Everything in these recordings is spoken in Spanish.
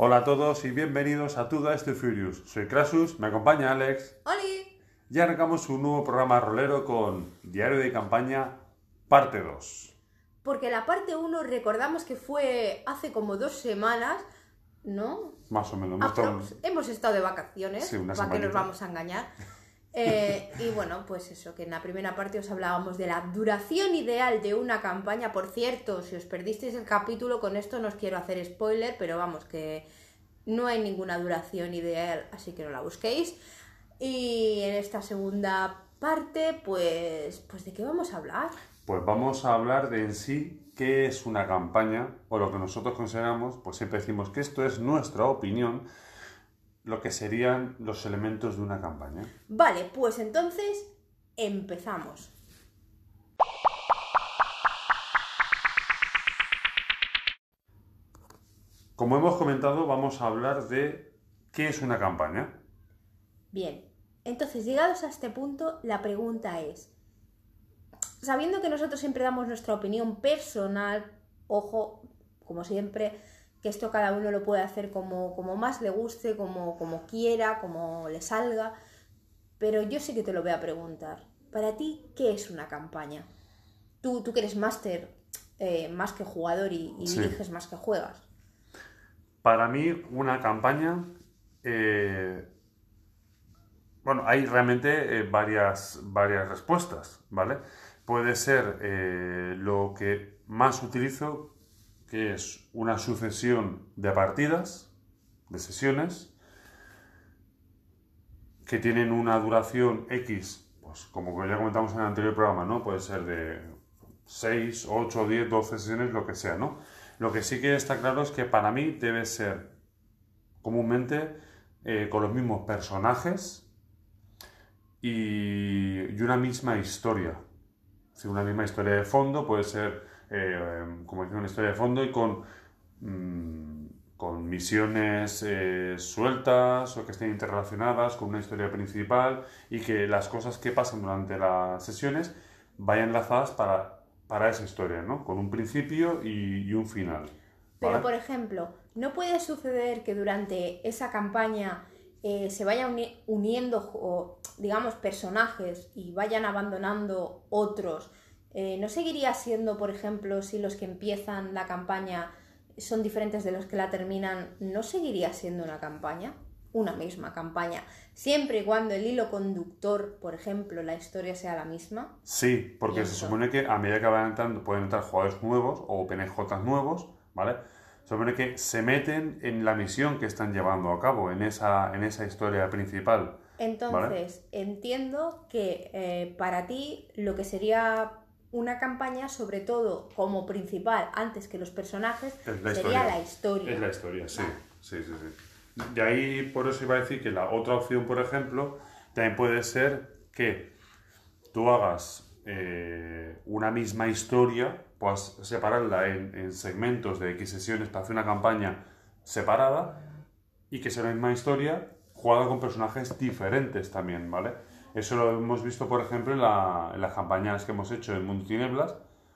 Hola a todos y bienvenidos a Tuda este Furious. Soy Crasus, me acompaña Alex. ¡Holi! Ya arrancamos un nuevo programa rolero con Diario de Campaña, parte 2. Porque la parte 1 recordamos que fue hace como dos semanas, ¿no? Más o menos. Hemos estado- hemos estado de vacaciones, Sí, una ¿para qué nos vamos a engañar? Eh, y bueno, pues eso, que en la primera parte os hablábamos de la duración ideal de una campaña. Por cierto, si os perdisteis el capítulo, con esto no os quiero hacer spoiler, pero vamos, que no hay ninguna duración ideal, así que no la busquéis. Y en esta segunda parte, pues, pues ¿de qué vamos a hablar? Pues vamos a hablar de en sí qué es una campaña o lo que nosotros consideramos, pues siempre decimos que esto es nuestra opinión, lo que serían los elementos de una campaña. Vale, pues entonces empezamos. Como hemos comentado, vamos a hablar de qué es una campaña. Bien, entonces llegados a este punto, la pregunta es, sabiendo que nosotros siempre damos nuestra opinión personal, ojo, como siempre, que esto cada uno lo puede hacer como, como más le guste, como, como quiera, como le salga, pero yo sí que te lo voy a preguntar. Para ti, ¿qué es una campaña? Tú, tú que eres máster eh, más que jugador y, y Sí. diriges más que juegas. Para mí, una campaña. eh, bueno, hay realmente eh, varias, varias respuestas, ¿vale? Puede ser eh, lo que más utilizo, que es una sucesión de partidas, de sesiones, que tienen una duración X, pues como ya comentamos en el anterior programa, ¿no? Puede ser de 6, 8, 10, 12 sesiones, lo que sea, ¿no? Lo que sí que está claro es que para mí debe ser comúnmente eh, con los mismos personajes y, una misma historia. Si una misma historia de fondo puede ser, eh, como decía, una historia de fondo y con, mm, con misiones eh, sueltas o que estén interrelacionadas con una historia principal y que las cosas que pasan durante las sesiones vayan enlazadas para, para esa historia, ¿no? Con un principio y, y un final. Pero, por ejemplo, ¿no puede suceder que durante esa campaña eh, se vayan uni- uniendo, digamos, personajes y vayan abandonando otros? Eh, ¿No seguiría siendo, por ejemplo, si los que empiezan la campaña son diferentes de los que la terminan, ¿no seguiría siendo una campaña? Una misma campaña, siempre y cuando el hilo conductor, por ejemplo, la historia sea la misma. Sí, porque se supone que a medida que van entrando pueden entrar jugadores nuevos o PNJs nuevos, ¿vale? Se supone que se meten en la misión que están llevando a cabo, en esa, en esa historia principal. Entonces, entiendo que eh, para ti lo que sería una campaña, sobre todo como principal, antes que los personajes, Es la sería la historia. Es la historia, sí. Vale. Sí, sí, sí. De ahí, por eso iba a decir que la otra opción, por ejemplo, también puede ser que tú hagas eh, una misma historia, puedas separarla en, en segmentos de X sesiones para hacer una campaña separada y que sea la misma historia jugada con personajes diferentes también, ¿vale? Eso lo hemos visto, por ejemplo, en, la- en las campañas que hemos hecho en Mundo Tinieblas,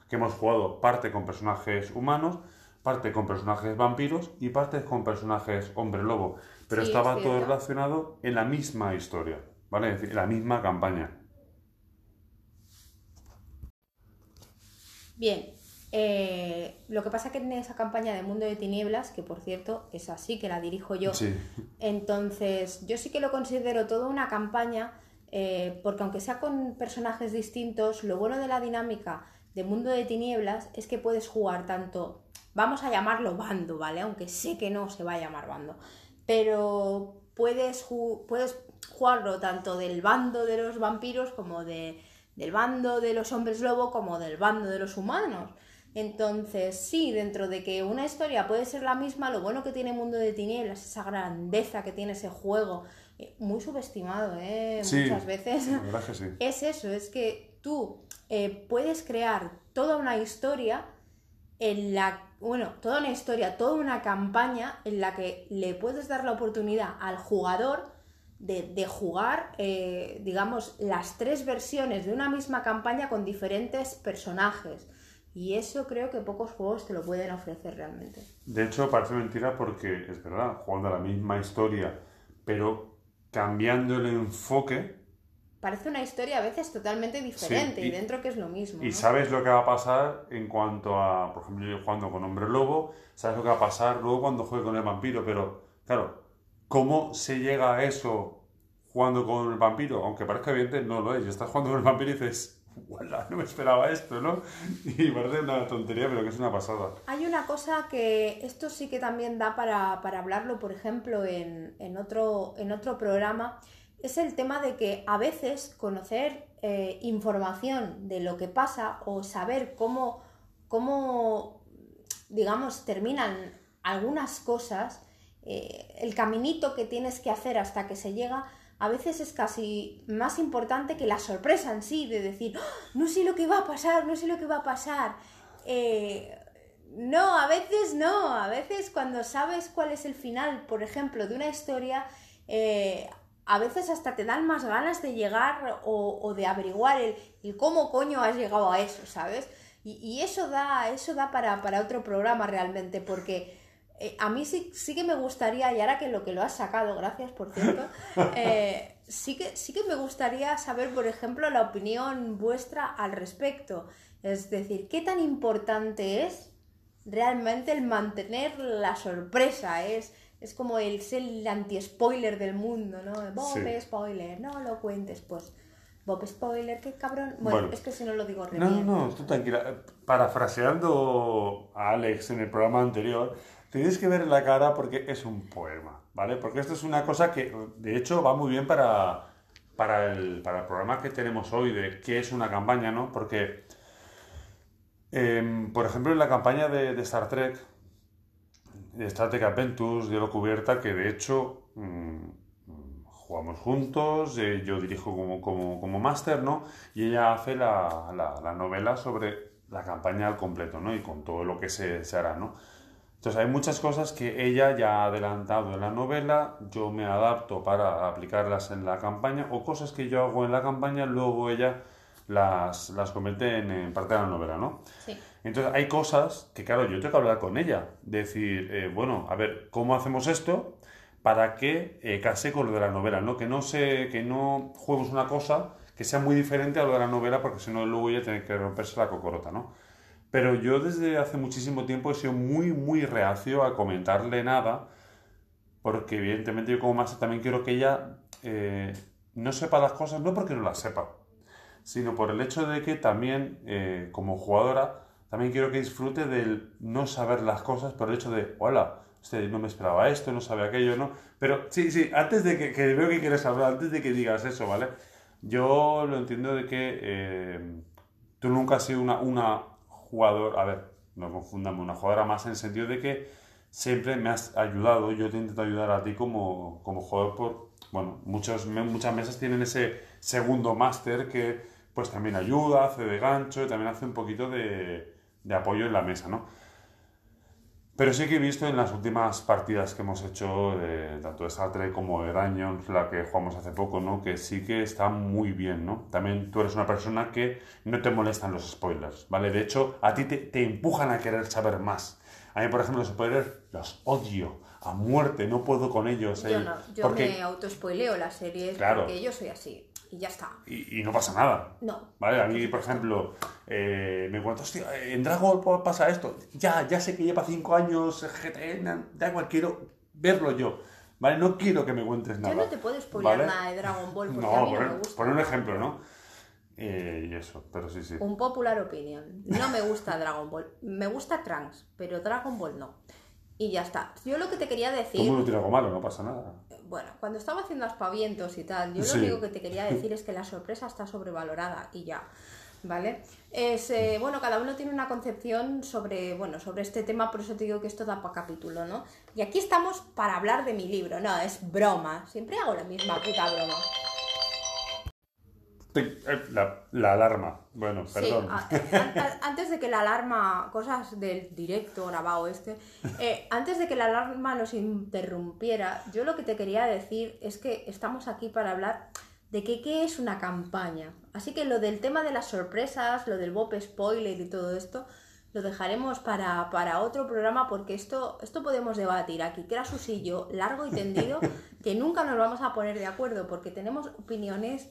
que hemos jugado parte con personajes humanos, parte con personajes vampiros y parte con personajes hombre lobo. Pero Sí, estaba es todo relacionado en la misma historia, ¿vale? Es decir, en la misma campaña. Bien, eh, lo que pasa que en esa campaña de Mundo de Tinieblas, que por cierto es así, que la dirijo yo, Sí, Entonces, yo sí que lo considero toda una campaña, eh, porque aunque sea con personajes distintos, lo bueno de la dinámica de Mundo de Tinieblas es que puedes jugar tanto, vamos a llamarlo bando, ¿vale? Aunque sé que no se va a llamar bando, pero puedes, puedes jugarlo tanto del bando de los vampiros como de, del bando de los hombres lobo como del bando de los humanos. Entonces, sí, dentro de que una historia puede ser la misma, lo bueno que tiene Mundo de Tinieblas, esa grandeza que tiene ese juego, eh, muy subestimado, ¿eh? Sí. Muchas veces. la verdad es que sí. Es eso, es que tú eh, puedes crear toda una historia en la, bueno, toda una historia, toda una campaña en la que le puedes dar la oportunidad al jugador de, de jugar, eh, digamos, las tres versiones de una misma campaña con diferentes personajes. Y eso creo que pocos juegos te lo pueden ofrecer realmente. De hecho, parece mentira porque es verdad, jugando a la misma historia, pero cambiando el enfoque, Parece una historia a veces totalmente diferente Sí, y, y- dentro que es lo mismo. Y ¿no? sabes lo que va a pasar en cuanto a, por ejemplo, yo jugando con Hombre Lobo, sabes lo que va a pasar luego cuando juegue con el vampiro, pero claro, ¿cómo se llega a eso jugando con el vampiro? Aunque parezca evidente, no lo es. Estás jugando con el vampiro y dices, No me esperaba esto, ¿no? Y parece una tontería, pero que es una pasada. Hay una cosa que esto sí que también da para, para hablarlo, por ejemplo, en, en otro, en otro programa, es el tema de que a veces conocer eh, información de lo que pasa o saber cómo, cómo digamos, terminan algunas cosas, eh, el caminito que tienes que hacer hasta que se llega, a veces es casi más importante que la sorpresa en sí, de decir, "¡Ah! no sé lo que va a pasar, no sé lo que va a pasar. Eh, no, a veces no, a veces cuando sabes cuál es el final, por ejemplo, de una historia, eh, a veces hasta te dan más ganas de llegar o, de averiguar el, el cómo coño has llegado a eso, ¿sabes? Y, y eso da, eso da para, para otro programa realmente, porque eh, a mí sí, sí que me gustaría, y ahora que lo que lo has sacado, gracias por cierto, eh, sí, que, sí que me gustaría saber, por ejemplo, la opinión vuestra al respecto. Es decir, ¿qué tan importante es realmente el mantener la sorpresa? Es, es como el ser el anti-spoiler del mundo, ¿no? Bob Sí. spoiler, no lo cuentes, pues. Bob spoiler, qué cabrón. Bueno, Bueno. es que si no lo digo re No, bien. no, tú tranquila. Parafraseando a Alex en el programa anterior, tenéis que ver la cara porque es un poema, ¿vale? Porque esto es una cosa que, de hecho, va muy bien para, para, el, para el programa que tenemos hoy de qué es una campaña, ¿no? Porque, em, por ejemplo, en la campaña de, Star Trek, de Star Trek Adventures, de lo cubierta, que de hecho mm, jugamos juntos, eh, yo dirijo como, como, como máster, ¿no? Y ella hace la, la- la novela sobre la campaña al completo, ¿no? Y con todo lo que se, se hará, ¿no? Entonces hay muchas cosas que ella ya ha adelantado en la novela, yo me adapto para aplicarlas en la campaña, o cosas que yo hago en la campaña, luego ella las, las convierte en, en parte de la novela, ¿no? Sí. Entonces hay cosas que, claro, yo tengo que hablar con ella. Decir, eh, bueno, a ver, ¿cómo hacemos esto para que eh, case con lo de la novela? ¿no? Que no se, que no juguemos una cosa que sea muy diferente a lo de la novela, porque si no luego ella tiene que romperse la cocorota, ¿no? Pero yo desde hace muchísimo tiempo he sido muy, muy reacio a comentarle nada, porque evidentemente yo como máster también quiero que ella eh, no sepa las cosas, no porque no las sepa, sino por el hecho de que también, eh, como jugadora, también quiero que disfrute del no saber las cosas por el hecho de, hola, este, no me esperaba esto, no sabe aquello, ¿no? Pero sí, sí, antes de que, veo que quieres hablar, antes de que digas eso, ¿vale? Yo lo entiendo de que eh, tú nunca has sido una jugadora, a ver, no confundamos, una jugadora más en el sentido de que siempre me has ayudado, yo te intento ayudar a ti como, como jugador por, bueno, muchos, muchas mesas tienen ese segundo máster que pues también ayuda, hace de gancho y también hace un poquito de, de apoyo en la mesa, ¿no? Pero sí que he visto en las últimas partidas que hemos hecho, de, tanto de Star Trek como de Dungeons, la que jugamos hace poco, ¿no? Que sí que está muy bien, ¿no? También tú eres una persona que no te molestan los spoilers, ¿vale? De hecho, a ti te, te empujan a querer saber más. A mí, por ejemplo, los spoilers los odio a muerte, no puedo con ellos. Yo eh, no, yo porque- me autospoileo las series Claro. porque yo soy así y ya está. y, y no pasa nada. No. ¿Vale? A mí, por ejemplo, eh, me cuento, hostia, en Dragon Ball pasa esto. Ya, ya sé que lleva 5 años GT, na- da igual, quiero verlo yo. ¿Vale? No quiero que me cuentes nada. Yo no te puedo spoilear ¿vale? nada de Dragon Ball porque No, a mí no poner, me gusta. poner un ejemplo, ¿no? Eh, y eso, pero sí, sí. Un popular opinion. No me gusta Dragon Ball. Me gusta Trunks, pero Dragon Ball no. Y ya está. Yo lo que te quería Todo el decir, mundo tiene algo malo, no pasa nada. Bueno, cuando estaba haciendo aspavientos y tal, yo Sí. lo único que te quería decir es que la sorpresa está sobrevalorada y ya. ¿Vale? Es, eh, bueno, cada uno tiene una concepción sobre, bueno, sobre este tema, por eso te digo que esto da para capítulo, ¿no? Y aquí estamos para hablar de mi libro, no, es broma. Siempre hago la misma puta broma. Eh, La, la alarma. Bueno, perdón. Sí, a- an- an- antes de que la alarma, cosas del directo grabado este, eh, antes de que la alarma nos interrumpiera, yo lo que te quería decir es que estamos aquí para hablar de que qué es una campaña. Así que lo del tema de las sorpresas, lo del Bob Spoiler y todo esto, lo dejaremos para, para otro programa porque esto, esto podemos debatir aquí, que era su sillo largo y tendido, que nunca nos vamos a poner de acuerdo porque tenemos opiniones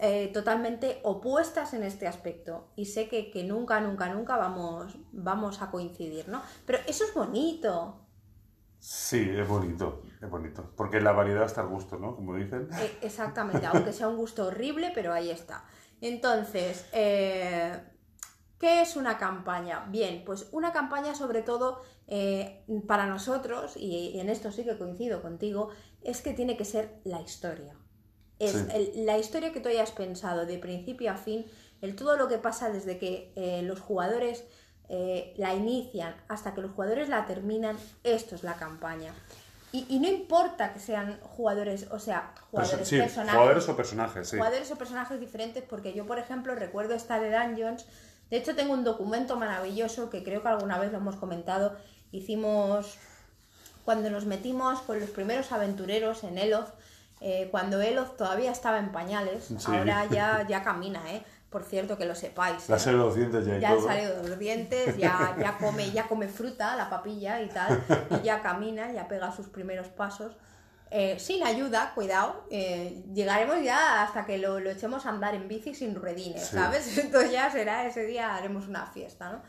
eh, totalmente opuestas en este aspecto y sé que, que, nunca, nunca, nunca vamos, vamos a coincidir, ¿no? Pero eso es bonito. Sí, es bonito, es bonito, porque la variedad está al gusto, ¿no? Como dicen. Eh, exactamente, aunque sea un gusto horrible, pero ahí está. Entonces, eh, ¿qué es una campaña? Bien, pues una campaña sobre todo para nosotros, y en esto sí que coincido contigo, es que tiene que ser la historia es la historia que tú hayas pensado de principio a fin, el todo lo que pasa desde que eh, los jugadores eh, la inician hasta que los jugadores la terminan, esto es la campaña. Y, no importa que sean jugadores, o sea, jugadores, personajes, jugadores o personajes, Jugadores o personajes diferentes, porque yo, por ejemplo, recuerdo esta de Dungeons. De hecho, tengo un documento maravilloso que creo que alguna vez lo hemos comentado. Hicimos cuando nos metimos con los primeros aventureros en Eloth eh, cuando Eloth todavía estaba en pañales, ahora ya, ya camina, ¿eh? Por cierto, que lo sepáis. Ya han salido los dientes ya. Ya han salido los dientes, ya, ya, come, ya come fruta, la papilla y tal, y ya camina, ya pega sus primeros pasos. Eh, sin ayuda, cuidado, eh, llegaremos ya hasta que lo, lo, echemos a andar en bici sin ruedines, ¿sabes? Entonces ya será ese día, haremos una fiesta, ¿no?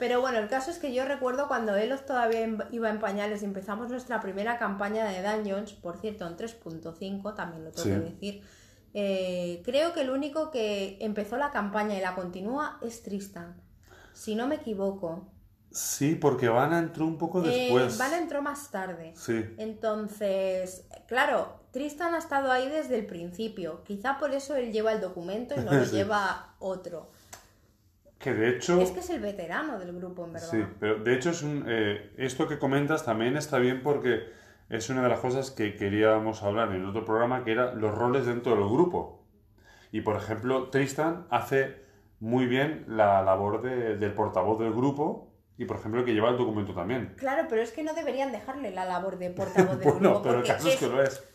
Pero bueno, el caso es que yo recuerdo cuando Eloth todavía iba en pañales y empezamos nuestra primera campaña de Dungeons, por cierto, en 3.5, también lo tengo que decir. Eh, creo que el único que empezó la campaña y la continúa es Tristan, si no me equivoco. Sí, porque Vana entró un poco eh, después. Vana entró más tarde. Sí. Entonces, claro, Tristan ha estado ahí desde el principio. Quizá por eso él lleva el documento y no lo lleva otro. Que de hecho... Es que es el veterano del grupo, en verdad. Sí, pero de hecho es un, eh, esto que comentas también está bien porque es una de las cosas que queríamos hablar en otro programa, que era los roles dentro del grupo. Y por ejemplo, Tristan hace muy bien la labor de, del portavoz del grupo y por ejemplo que lleva el documento también. Claro, pero es que no deberían dejarle la labor de portavoz del bueno, grupo. pero el caso es, que lo es.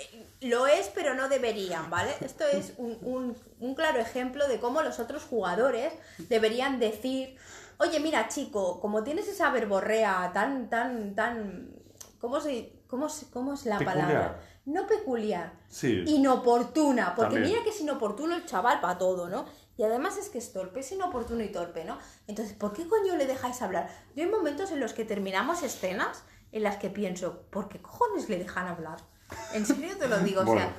Lo es, pero no deberían, ¿vale? Esto es un, claro ejemplo de cómo los otros jugadores deberían decir, oye, mira, chico, como tienes esa verborrea tan, tan, tan... ¿Cómo se, cómo, cómo es la palabra? No peculiar. Sí. Inoportuna. Porque mira que es inoportuno el chaval para todo, ¿no? Y además es que es torpe, es inoportuno y torpe, ¿no? Entonces, ¿por qué coño le dejáis hablar? Yo hay momentos en los que terminamos escenas en las que pienso, ¿por qué cojones le dejan hablar? En serio te lo digo, o sea,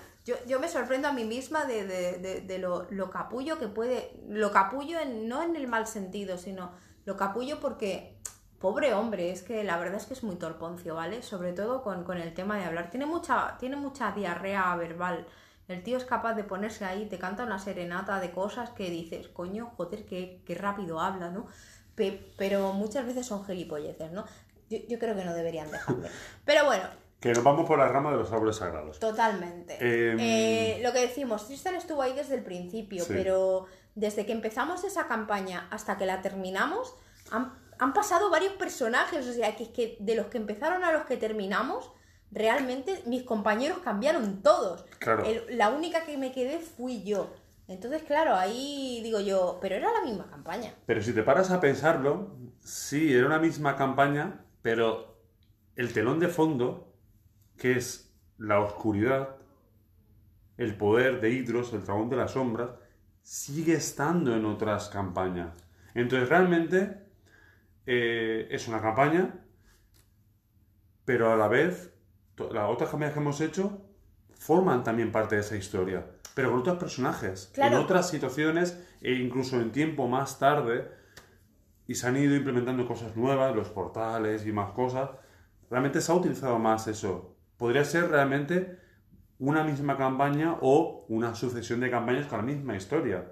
yo, me sorprendo a mí misma de, lo, capullo que puede, lo capullo no en el mal sentido, sino lo capullo porque, pobre hombre, es que la verdad es que es muy torponcio, ¿vale? Sobre todo con, el tema de hablar. Tiene mucha, tiene mucha diarrea verbal. El tío es capaz de ponerse ahí, te canta una serenata de cosas que dices, coño, joder, qué, rápido habla, ¿no? pero muchas veces son gilipolleces, ¿no? Yo, yo creo que no deberían dejarle. Pero bueno, que nos vamos por la rama de los árboles sagrados. Totalmente. Em, eh, lo que decimos, Tristan estuvo ahí desde el principio, pero desde que empezamos esa campaña hasta que la terminamos, han, pasado varios personajes. O sea, que es que de los que empezaron a los que terminamos, realmente mis compañeros cambiaron todos. Claro. la única que me quedé fui yo. Entonces, claro, ahí digo yo, pero era la misma campaña. Pero si te paras a pensarlo, sí, era una misma campaña, pero el telón de fondo que es la oscuridad, el poder de Hidros, el dragón de las sombras, sigue estando en otras campañas. Entonces realmente eh, es una campaña, pero a la vez las otras campañas que hemos hecho forman también parte de esa historia, pero con otros personajes, en otras situaciones e incluso en tiempo más tarde, y se han ido implementando cosas nuevas, los portales y más cosas. Realmente se ha utilizado más eso, podría ser realmente una misma campaña o una sucesión de campañas con la misma historia.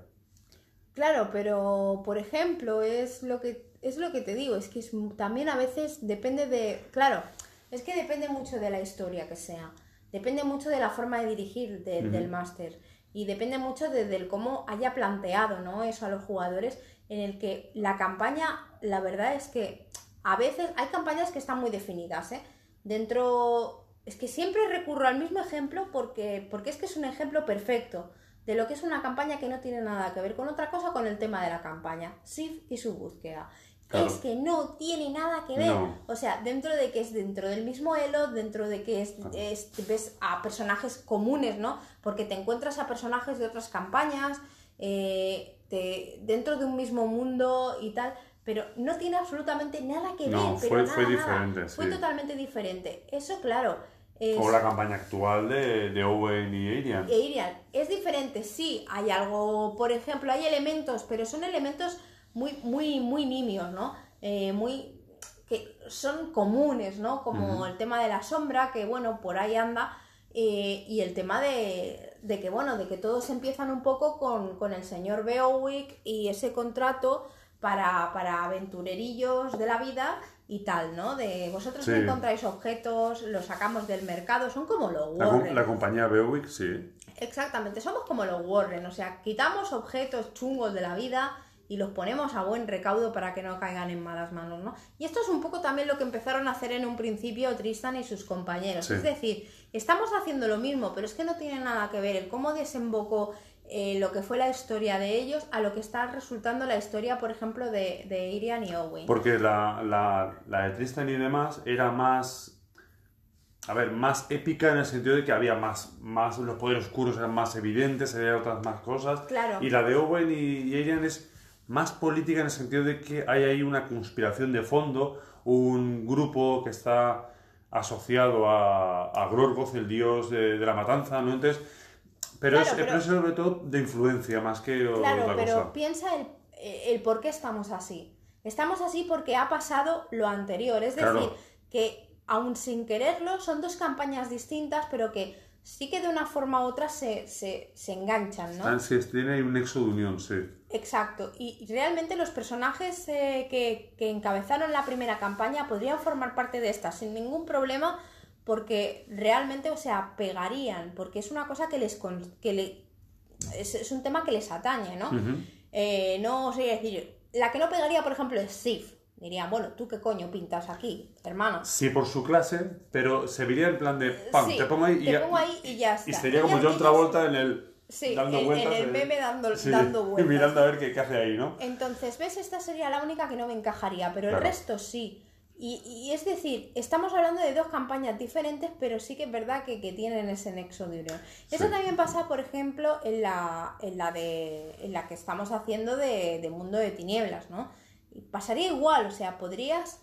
Claro, pero por ejemplo, es lo que es lo que te digo, es que también a veces depende de, claro, es que depende mucho de la historia que sea, depende mucho de la forma de dirigir del máster y depende mucho de, cómo haya planteado, ¿no? Eso a los jugadores en el que la campaña, la verdad es que a veces hay campañas que están muy definidas, ¿eh? Dentro es que siempre recurro al mismo ejemplo porque, porque es que es un ejemplo perfecto. de lo que es una campaña que no tiene nada que ver con otra cosa con el tema de la campaña, Sif y su búsqueda. Claro. Es que no tiene nada que ver. No. O sea, dentro de que es dentro del mismo elo, dentro de que es, es- ves a personajes comunes, ¿no? Porque te encuentras a personajes de otras campañas, eh, te- dentro de un mismo mundo y tal, pero no tiene absolutamente nada que ver. No, pero fue- nada, fue nada. diferente, Fue sí. totalmente diferente. Eso, claro. Es... O la campaña actual de, de Owen y Arian. E Irian, es diferente, sí, hay algo, por ejemplo, hay elementos, pero son elementos muy, muy, muy nimios, ¿no? Eh, muy que son comunes, ¿no? Como el tema de la sombra, que bueno, por ahí anda, eh, y el tema de, de que, bueno, de que todos empiezan un poco con, con el señor Beowick y ese contrato para, para aventurerillos de la vida y tal, ¿no? De vosotros Sí. no encontráis objetos, los sacamos del mercado, son como los Warren. la compañía Beowick, sí. Exactamente, somos como los Warren, o sea, quitamos objetos chungos de la vida y los ponemos a buen recaudo para que no caigan en malas manos, ¿no? Y esto es un poco también lo que empezaron a hacer en un principio Tristan y sus compañeros. Sí. Es decir, estamos haciendo lo mismo, pero es que no tiene nada que ver el cómo desembocó eh, lo que fue la historia de ellos a lo que está resultando la historia, por ejemplo, de, de Irian y Owen. Porque la, la, la de Tristan y demás era más. A ver, más épica en el sentido de que había más, más los poderes oscuros eran más evidentes, había otras más cosas. Claro. Y la de Owen y, y Arian es más política en el sentido de que hay ahí una conspiración de fondo, un grupo que está asociado a, a Glorgoth, el dios de, de la matanza, ¿no? Entonces, pero, Claro, es, pero- pero es sobre todo de influencia más que Claro, otra pero cosa. piensa el, el por qué estamos así. Estamos así porque ha pasado lo anterior. Es decir, Claro. que aún sin quererlo, son dos campañas distintas, pero que sí que de una forma u otra se, se, se enganchan, ¿no? Sí, tiene un nexo de unión, sí. Exacto. Y realmente los personajes eh, que, que encabezaron la primera campaña podrían formar parte de esta sin ningún problema porque realmente, o sea, pegarían, porque es una cosa que les... con- que le, es, es un tema que les atañe, ¿no? Ujú. Eh, no sé decir, la que no pegaría, por ejemplo, es Sif. Dirían, bueno, ¿tú qué coño pintas aquí, hermano? Sí, por su clase, pero se vería en plan de ¡pam! Sí, te pongo ahí y, te ya- pongo ahí y ya está. y sería Y como John Travolta en el. Sí, dando en- en vueltas. el eh, meme dando- sí, dando vueltas. mirando a ver qué, qué hace ahí, ¿no? Entonces, ¿ves? Esta sería la única que no me encajaría, pero el resto sí. Y, y es decir, estamos hablando de dos campañas diferentes, pero sí que es verdad que, que tienen ese nexo de unión. Eso también pasa, por ejemplo, en la, en la, de, en la que estamos haciendo de, de Mundo de Tinieblas, ¿no? Y pasaría igual, o sea, podrías,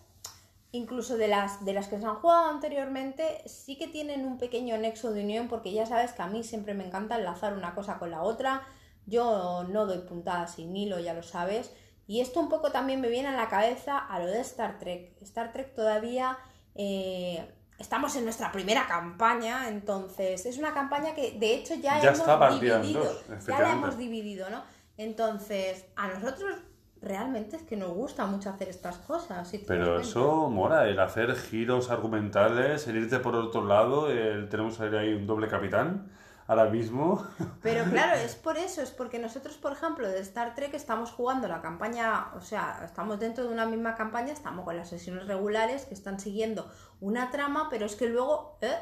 incluso de las, de las que se han jugado anteriormente, sí que tienen un pequeño nexo de unión, porque ya sabes que a mí siempre me encanta enlazar una cosa con la otra. Yo no doy puntadas sin hilo, ya lo sabes. Y esto un poco también me viene a la cabeza a lo de Star Trek. Star Trek todavía eh, estamos en nuestra primera campaña, entonces es una campaña que de hecho ya, Ya hemos está dividido. dos, ya la hemos dividido, ¿no? Entonces, a nosotros realmente es que nos gusta mucho hacer estas cosas. si Pero eso mola, el hacer giros argumentales, el irte por otro lado, el, tenemos ahí un doble capitán ahora mismo. Pero claro, es por eso, es porque nosotros, por ejemplo, de Star Trek estamos jugando la campaña, o sea, estamos dentro de una misma campaña, estamos con las sesiones regulares que están siguiendo una trama, pero es que luego eh,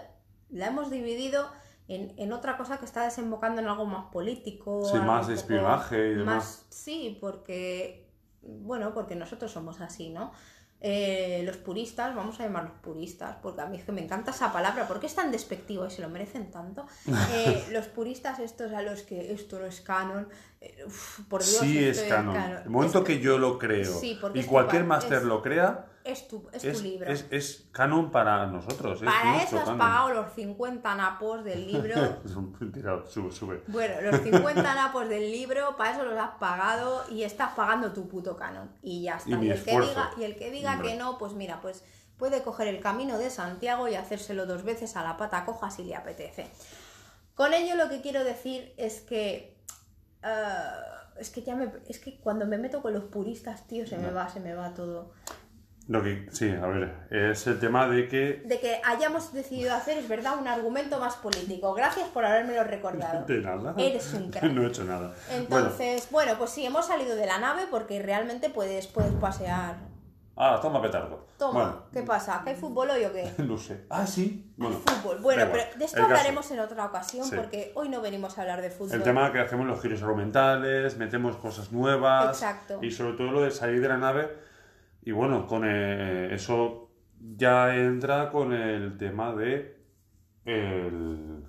la hemos dividido en, en otra cosa que está desembocando en algo más político. Sí, más espionaje y demás. más- Sí, porque, bueno, porque nosotros somos así, ¿no? Eh, los puristas, vamos a llamarlos puristas, porque a mí es que me encanta esa palabra, porque es tan despectiva y se lo merecen tanto. Eh, los puristas estos a los que esto no es canon, eh, uf, por Dios, sí esto es canon. El momento Es- que yo lo creo Sí, y es tu cualquier máster lo crea, es tu, es es, tu libro. es, es canon para nosotros. es Para eso has canon. pagado los 50 napos del libro. Es un tirado, sube, sube. Bueno, los 50 napos del libro, para eso los has pagado y estás pagando tu puto canon. Y ya está. Y el que diga, y el que diga Hombre. que no, pues mira, pues puede coger el camino de Santiago y hacérselo dos veces a la pata coja si le apetece. Con ello lo que quiero decir es que. ah, es que ya me. Es que cuando me meto con los puristas, tío, se me va, se me va todo. Lo que, sí, a ver, es el tema de que... De que hayamos decidido hacer, es verdad, un argumento más político. Gracias por habérmelo recordado. De nada. Eres un crack. no he hecho nada. Bueno, Entonces, bueno. pues sí, hemos salido de la nave porque realmente puedes, puedes pasear Ah, toma petardo. Toma, Bueno, ¿qué pasa? ¿Que hay fútbol hoy o qué? no sé. Ah, sí. Bueno, fútbol. Bueno, pero de esto El caso. hablaremos en otra ocasión Sí. porque hoy no venimos a hablar de fútbol. El tema que hacemos los giros argumentales, metemos cosas nuevas. Exacto. Y sobre todo lo de salir de la nave. Y bueno, con eh, eso ya entra con el tema de el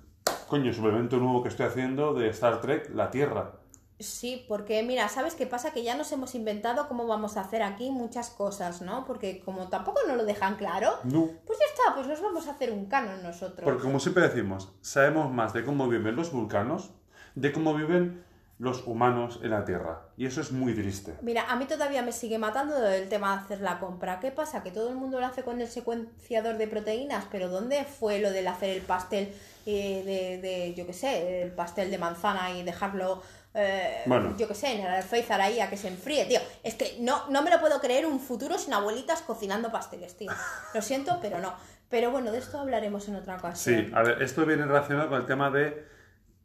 coño, suplemento nuevo que estoy haciendo de Star Trek, la Tierra. Sí, porque mira, ¿sabes qué pasa? Que ya nos hemos inventado cómo vamos a hacer aquí muchas cosas, ¿no? Porque como tampoco nos lo dejan claro, No. pues ya está, pues nos vamos a hacer un canon nosotros. Porque como siempre decimos, sabemos más de cómo viven los vulcanos, de cómo viven los humanos en la Tierra. Y eso es muy triste. Mira, a mí todavía me sigue matando el tema de hacer la compra. ¿Qué pasa? Que todo el mundo lo hace con el secuenciador de proteínas, pero ¿dónde fue lo del hacer el pastel eh, de, de, yo qué sé, el pastel de manzana y dejarlo, eh, Bueno. yo qué sé, en el alféizar ahí a que se enfríe? Tío, es que no, no me lo puedo creer un futuro sin abuelitas cocinando pasteles, tío. Lo siento, pero no. Pero bueno, de esto hablaremos en otra ocasión. Sí, a ver, esto viene relacionado con el tema de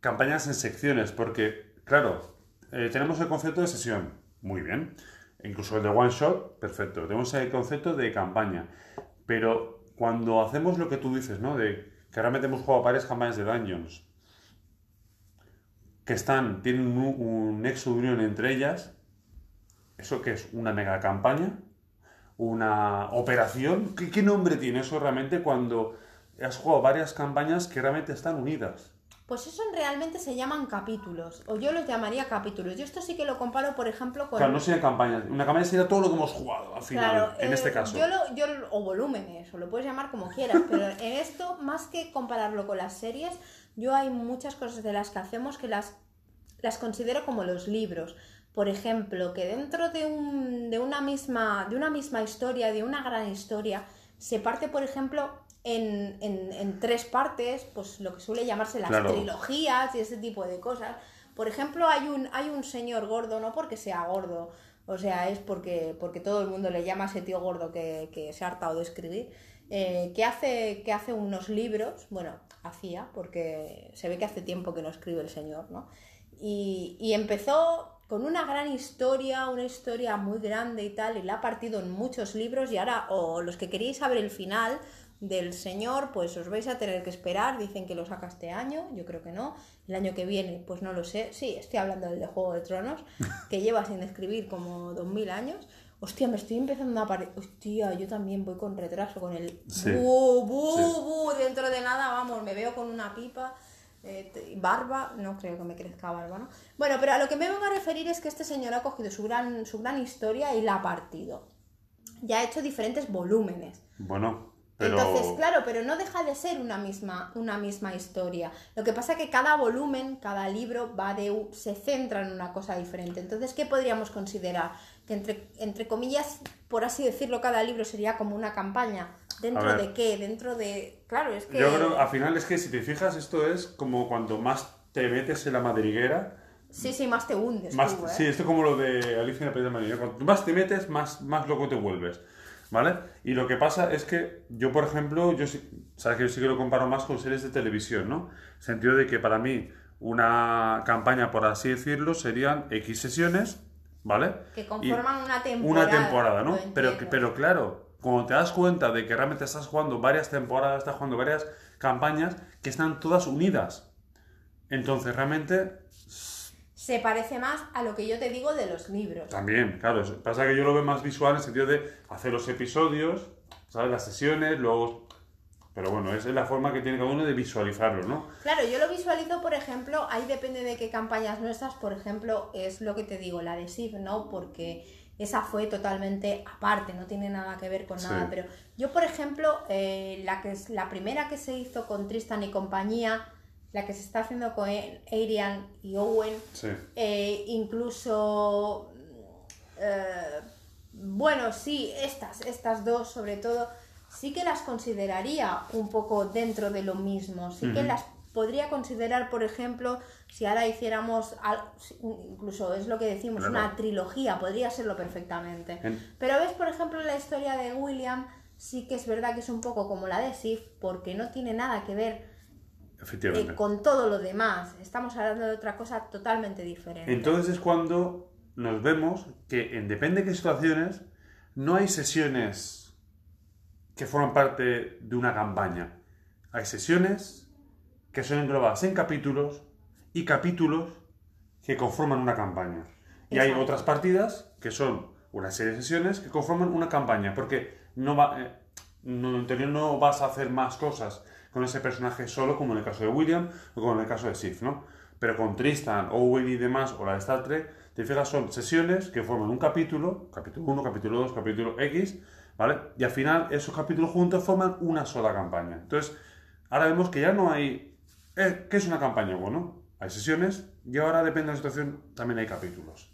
campañas en secciones, porque, claro, eh, tenemos el concepto de sesión, muy bien. Incluso el de one shot, perfecto. Tenemos el concepto de campaña. Pero cuando hacemos lo que tú dices, ¿no? De que metemos juego a varias campañas de Dungeons, que están, tienen un, un nexo unión entre ellas, ¿eso qué es? ¿Una mega campaña? ¿Una operación? ¿Qué, qué nombre tiene eso realmente cuando has jugado varias campañas que realmente están unidas? Pues eso realmente se llaman capítulos, o yo los llamaría capítulos. Yo esto sí que lo comparo, por ejemplo, con... Claro, no sería campañas. Una campaña sería todo lo que hemos jugado al final, Claro, en eh, este caso. Yo lo- yo o volúmenes, o lo puedes llamar como quieras, pero en esto, más que compararlo con las series, yo hay muchas cosas de las que hacemos que las, las considero como los libros. Por ejemplo, que dentro de, un, de, una misma, de una misma historia, de una gran historia, se parte, por ejemplo, en, en- en tres partes, pues lo que suele llamarse las Claro. trilogías y ese tipo de cosas. Por ejemplo, hay un, hay un señor gordo, no porque sea gordo, o sea, es porque, porque todo el mundo le llama a ese tío gordo que, que se ha hartado de escribir, eh, que, hace, que hace unos libros, bueno, hacía, porque se ve que hace tiempo que no escribe el señor, ¿no? Y, y empezó con una gran historia, una historia muy grande y tal, y la ha partido en muchos libros y ahora, o los que queréis saber el final del señor, pues os vais a tener que esperar, dicen que lo saca este año, yo creo que no, el año que viene, pues no lo sé, sí, estoy hablando del de Juego de Tronos, que lleva sin escribir como 2000 años. Hostia, me estoy empezando a parecer. Hostia, yo también voy con retraso, con el. Sí. Bu, bu, Sí. bu, dentro de nada, vamos, me veo con una pipa. eh, barba, no creo que me crezca barba, ¿no? Bueno, pero a lo que me vengo a referir es que este señor ha cogido su gran, su gran historia y la ha partido. Ya ha hecho diferentes volúmenes. Bueno, pero... Entonces, claro, pero no deja de ser una misma, una misma historia. Lo que pasa es que cada volumen, cada libro va de se centra en una cosa diferente. Entonces, ¿qué podríamos considerar? Que entre, entre comillas, por así decirlo, cada libro sería como una campaña. ¿Dentro de qué? Dentro de... Claro, es que... Yo creo, al final es que si te fijas, esto es como cuando más te metes en la madriguera, Sí, sí, más te hundes más, tú, ¿eh? sí, esto es como lo de Alicia en el País de Maravilla. Cuanto más te metes, más, más loco te vuelves. ¿Vale? Y lo que pasa es que yo, por ejemplo, yo sí, sabes que yo sí que lo comparo más con series de televisión, ¿no? En sentido de que para mí una campaña, por así decirlo, serían X sesiones, ¿vale? Que Y- conforman una temporada. una temporada, ¿no? Pero, pero claro, cuando te das cuenta de que realmente estás jugando varias temporadas, estás jugando varias campañas que están todas unidas. Entonces, realmente, Se parece más a lo que yo te digo de los libros. también, claro, pasa que yo lo veo más visual en el sentido de hacer los episodios, ¿sabes? Las sesiones, luego... Pero bueno, esa es la forma que tiene cada uno de visualizarlo, ¿no? Claro, yo lo visualizo, por ejemplo, ahí depende de qué campañas nuestras, por ejemplo, es lo que te digo, la de SIF, ¿no? Porque esa fue totalmente aparte, no tiene nada que ver con Sí. nada. Pero yo, por ejemplo, eh, la, que es, la primera que se hizo con Tristan y compañía, la que se está haciendo con Arian y Owen, Sí. eh, incluso, eh, bueno, sí, estas, estas dos sobre todo, sí que las consideraría un poco dentro de lo mismo, sí que las podría considerar, por ejemplo, si ahora hiciéramos, incluso es lo que decimos, Claro. una trilogía, podría serlo perfectamente. En- Pero ves, por ejemplo, la historia de William, sí que es verdad que es un poco como la de Sif, porque no tiene nada que ver eh, Efectivamente. con todo lo demás. Estamos hablando de otra cosa totalmente diferente. Entonces es cuando nos vemos que en depende de qué situaciones no hay sesiones que forman parte de una campaña. Hay sesiones que son englobadas en capítulos y capítulos que conforman una campaña. Y hay otras partidas que son una serie de sesiones que conforman una campaña, porque no va, eh, no vas a hacer más cosas con ese personaje solo, como en el caso de William o como en el caso de Sif, ¿no? Pero con Tristan, Owen y demás, o la de Star Trek, te fijas, son sesiones que forman un capítulo, capítulo 1, capítulo 2, capítulo X, ¿vale? Y al final esos capítulos juntos forman una sola campaña. Entonces, ahora vemos que ya no hay... eh, ¿Qué es una campaña? Bueno, hay sesiones y ahora depende de la situación, también hay capítulos.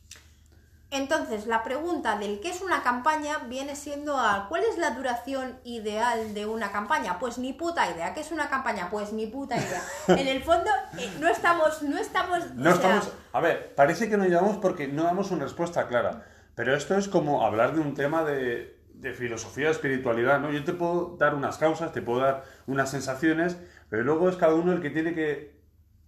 Entonces, la pregunta del qué es una campaña viene siendo a ¿cuál es la duración ideal de una campaña? Pues ni puta idea. ¿Qué es una campaña? Pues ni puta idea. En el fondo, eh, no estamos, no estamos, No o sea, estamos. A ver, parece que no llevamos porque no damos una respuesta clara. Pero esto es como hablar de un tema de, de filosofía, de espiritualidad, ¿no? Yo te puedo dar unas causas, te puedo dar unas sensaciones, pero luego es cada uno el que tiene que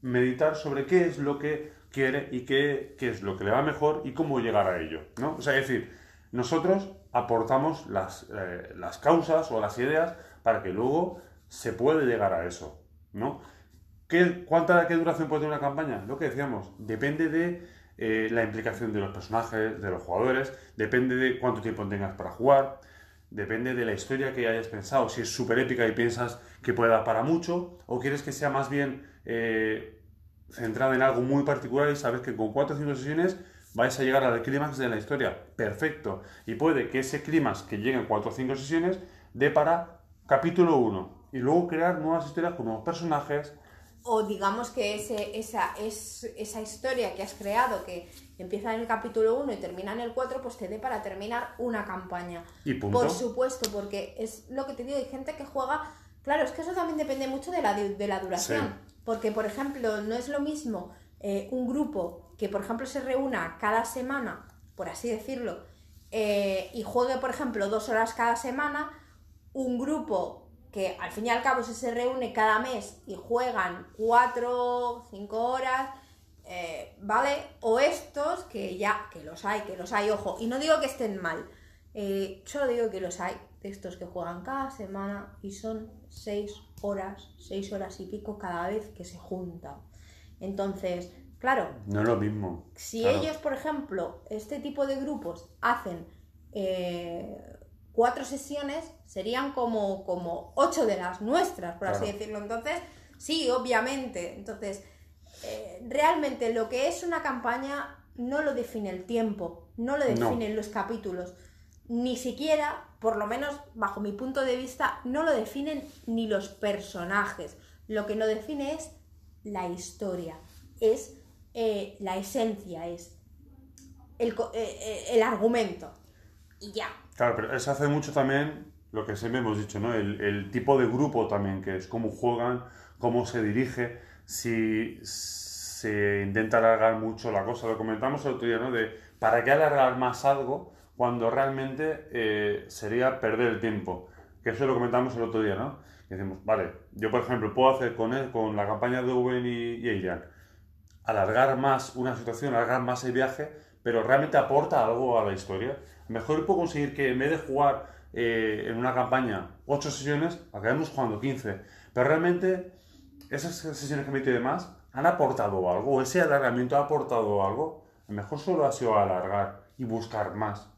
meditar sobre qué es lo que quiere y qué, es lo que le va mejor y cómo llegar a ello, ¿no? O sea, es decir, nosotros aportamos las, eh, las causas o las ideas para que luego se puede llegar a eso, ¿no? ¿Qué, ¿Cuánta qué duración puede tener una campaña? Lo que decíamos, depende de eh, la implicación de los personajes, de los jugadores, depende de cuánto tiempo tengas para jugar, depende de la historia que hayas pensado, si es súper épica y piensas que puede dar para mucho, o quieres que sea más bien eh, centrada en algo muy particular y sabes que con 4 o 5 sesiones vais a llegar al clímax de la historia. Perfecto. Y puede que ese clímax que llegue en 4 o 5 sesiones dé para capítulo 1 y luego crear nuevas historias con nuevos personajes, O digamos que ese, esa, es, esa historia que has creado, que empieza en el capítulo 1 y termina en el 4, pues te dé para terminar una campaña. Y punto. Por supuesto, porque es lo que te digo, hay gente que juega... Claro, es que eso también depende mucho de la, de la duración. Sí. Porque, por ejemplo, no es lo mismo eh, un grupo que, por ejemplo, se reúna cada semana, por así decirlo, eh, y juegue, por ejemplo, dos horas cada semana, un grupo que al fin y al cabo si se reúne cada mes y juegan cuatro, cinco horas, eh, ¿vale? O estos que ya, que los hay, que los hay, ojo, y no digo que estén mal, solo digo que los hay, de estos que juegan cada semana y son seis horas, seis horas y pico cada vez que se juntan. Entonces, claro, No es lo mismo. si Claro. ellos, por ejemplo, este tipo de grupos hacen eh, cuatro sesiones, serían como, como ocho de las nuestras, por así decirlo. Entonces, sí, obviamente. Entonces, eh, realmente lo que es una campaña no lo define el tiempo, no lo No. definen los capítulos. Ni siquiera, por lo menos bajo mi punto de vista, no lo definen ni los personajes. Lo que lo define es la historia, es eh, la esencia, es el, eh, eh, el argumento. Y ya. Claro, pero se hace mucho también lo que siempre hemos dicho, ¿no? El, el tipo de grupo también, que es cómo juegan, cómo se dirige, si se intenta alargar mucho la cosa. Lo comentamos el otro día, ¿no? De para qué alargar más algo cuando realmente eh, sería perder el tiempo. Que eso lo comentamos el otro día, ¿no? Y decimos, vale, yo por ejemplo puedo hacer con, él, con la campaña de Owen y, y alargar más una situación, alargar más el viaje, pero realmente aporta algo a la historia. Mejor puedo conseguir que en vez de jugar eh, en una campaña 8 sesiones, acabemos jugando 15. Pero realmente esas sesiones que metido de más han aportado algo, ese alargamiento ha aportado algo. A lo mejor solo ha sido alargar y buscar más.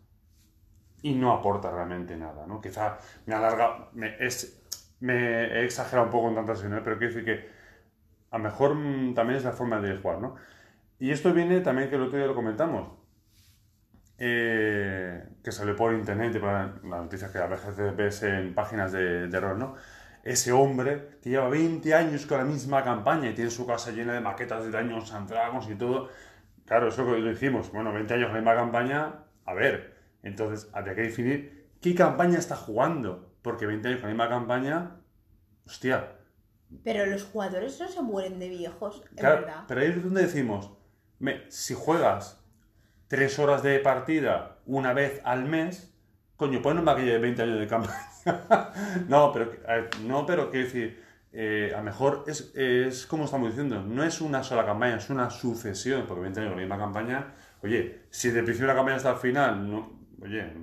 Y no aporta realmente nada, ¿no? Quizá me alarga, me, es, me he exagerado un poco en tantas sesiones, pero quiero decir que a lo mejor mm, también es la forma de jugar, ¿no? Y esto viene también que el otro día lo comentamos, eh, que salió por internet, y por la noticia que a veces ves en páginas de, de rol, ¿no? Ese hombre que lleva 20 años con la misma campaña y tiene su casa llena de maquetas de Dungeons and Dragons y todo. Claro, eso que lo hicimos, bueno, 20 años con la misma campaña, a ver, entonces habría que definir qué campaña está jugando, porque 20 años con la misma campaña, hostia, Pero los jugadores no se mueren de viejos, en Claro, verdad. pero ahí es donde decimos, me- si juegas tres horas de partida una vez al mes, coño, pues no me aquella de 20 años de campaña. no, pero, ver, no, pero quiero decir, eh, a lo mejor es, es como estamos diciendo, no es una sola campaña, es una sucesión, porque 20 años con la misma campaña, oye, si de principio de la campaña hasta el final, no, oye,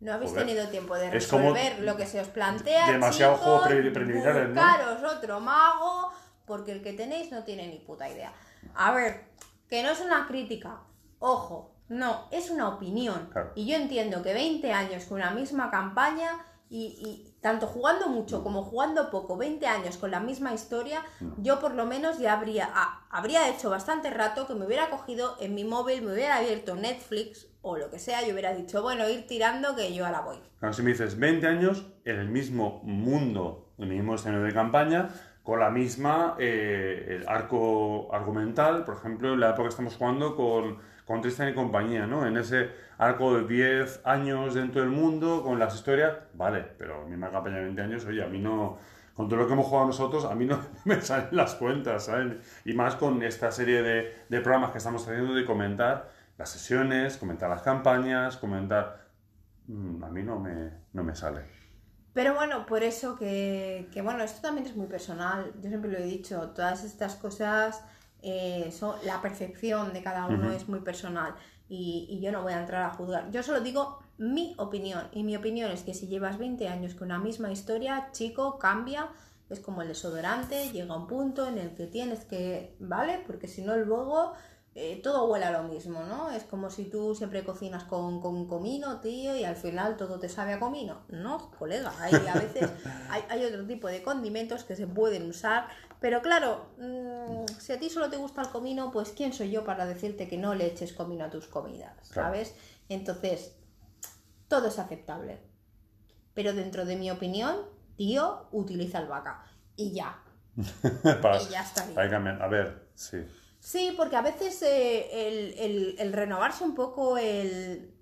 no habéis Joder. tenido tiempo de resolver lo que se os plantea. demasiado chicos, juego pre- preliminares, ¿no? buscaros otro mago, porque el que tenéis no tiene ni puta idea. A ver, que no es una crítica, ojo, no, es una opinión. Claro. Y yo entiendo que 20 años con una misma campaña y, y tanto jugando mucho como jugando poco, 20 años con la misma historia, yo por lo menos ya habría, ah, habría hecho bastante rato que me hubiera cogido en mi móvil, me hubiera abierto Netflix o lo que sea y hubiera dicho, bueno, ir tirando que yo ahora voy. Claro, si me dices 20 años en el mismo mundo, en el mismo escenario de campaña, con la misma eh, el arco argumental, por ejemplo, en la época que estamos jugando con, con Tristan y compañía, ¿no? En ese arco de 10 años dentro del mundo, con las historias, vale, pero misma campaña de 20 años, oye, a mí no, con todo lo que hemos jugado nosotros, a mí no me salen las cuentas, ¿sabes? Y más con esta serie de, de programas que estamos haciendo de comentar las sesiones, comentar las campañas, comentar... Mm, A mí no me, no me sale. Pero bueno, por eso que, que, bueno, esto también es muy personal. Yo siempre lo he dicho, todas estas cosas eh, son la percepción de cada uno Ujú. es muy personal y, y yo no voy a entrar a juzgar. Yo solo digo mi opinión y mi opinión es que si llevas 20 años con una misma historia, chico, cambia. Es como el desodorante, llega un punto en el que tienes que, ¿vale? Porque si no luego eh, todo huele a lo mismo, ¿no? Es como si tú siempre cocinas con, con comino, tío, y al final todo te sabe a comino. No, colega, hay, a veces hay, hay otro tipo de condimentos que se pueden usar, pero claro, mm, si a ti solo te gusta el comino, pues ¿quién soy yo para decirte que no le eches comino a tus comidas? Claro. ¿Sabes? Entonces, todo es aceptable. Pero dentro de mi opinión, tío, utiliza albahaca. Y ya. Para- Y ya para cambiar. A ver, sí. Sí, porque a veces eh, el, el- renovarse un poco, el,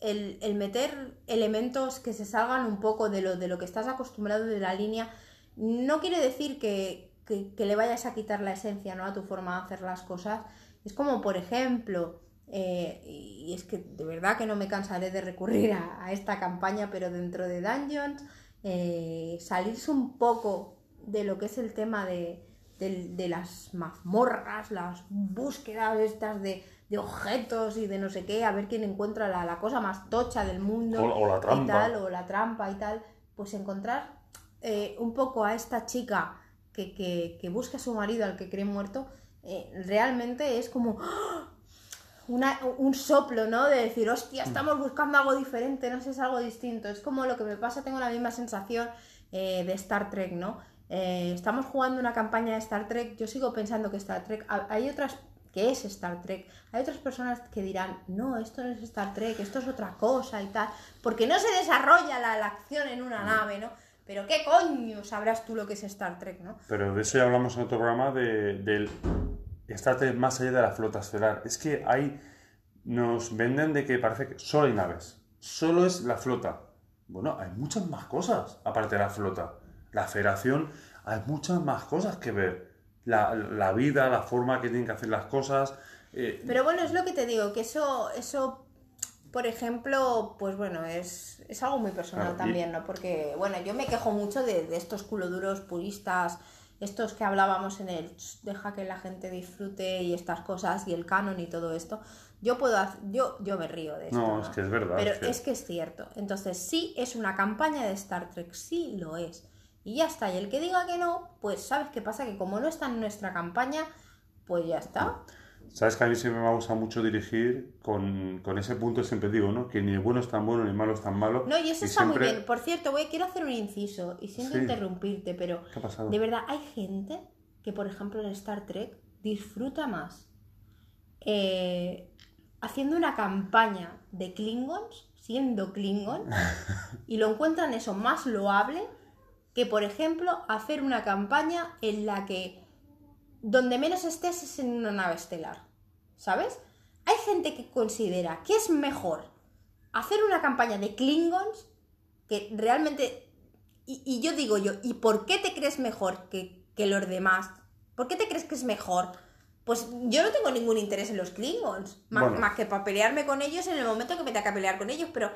el- meter elementos que se salgan un poco de lo, de lo que estás acostumbrado de la línea, no quiere decir que, que- le vayas a quitar la esencia ¿no? a tu forma de hacer las cosas. Es como, por ejemplo, eh, y es que de verdad que no me cansaré de recurrir a, a esta campaña, pero dentro de Dungeons, eh, salirse un poco de lo que es el tema de, de- de las mazmorras, las búsquedas estas de, de objetos y de no sé qué, a ver quién encuentra la, la cosa más tocha del mundo. O- o la y trampa. tal, o la trampa y tal, pues encontrar eh, un poco a esta chica que, que, que busca a su marido al que cree muerto, eh, realmente es como ¡ah! una- un soplo, ¿no? De decir, hostia, estamos buscando algo diferente, no sé, es algo distinto. Es como lo que me pasa, tengo la misma sensación eh, de Star Trek, ¿no? Eh, estamos jugando una campaña de Star Trek, yo sigo pensando que Star Trek, ha- hay otras que es Star Trek, hay otras personas que dirán, no, esto no es Star Trek, esto es otra cosa y tal, porque no se desarrolla la, la acción en una nave, ¿no? Pero qué coño sabrás tú lo que es Star Trek, ¿no? Pero de eso ya hablamos en otro programa de, del Star Trek más allá de la flota estelar. Es que hay. Nos venden de que parece que solo hay naves. Solo es la flota. Bueno, hay muchas más cosas aparte de la flota. La federación, hay muchas más cosas que ver. La, la vida, la forma que tienen que hacer las cosas. eh, Pero bueno, es lo que te digo, que eso, eso por ejemplo, pues bueno, es, es algo muy personal Claro, y- también, ¿no? Porque, bueno, yo me quejo mucho de, de estos culoduros puristas, estos que hablábamos en el "Ch, deja que la gente disfrute y estas cosas y el canon y todo esto. Yo puedo hacer, yo, yo me río de esto. No, es que es verdad, Pero es que- es que es cierto. Entonces, sí es una campaña de Star Trek, sí lo es. Y ya está. Y el que diga que no, pues sabes qué pasa, que como no está en nuestra campaña, pues ya está. Sabes que a mí siempre me ha gustado mucho dirigir con, con ese punto, siempre digo, ¿no? Que ni el bueno es tan bueno ni el malo es tan malo. No, y eso Y está muy bien. Por cierto, voy, quiero hacer un inciso y siento Sí. interrumpirte, pero ¿Qué ha pasado? de verdad hay gente que, por ejemplo, en Star Trek disfruta más eh, haciendo una campaña de Klingons, siendo Klingon, y lo encuentran eso más loable que, por ejemplo, hacer una campaña en la que donde menos estés es en una nave estelar. ¿Sabes? Hay gente que considera que es mejor hacer una campaña de Klingons que realmente... Y, y yo digo yo, ¿y por qué te crees mejor que, que los demás? ¿Por qué te crees que es mejor? Pues yo no tengo ningún interés en los Klingons, más, Bueno. más que para pelearme con ellos en el momento que me tenga que pelear con ellos, pero...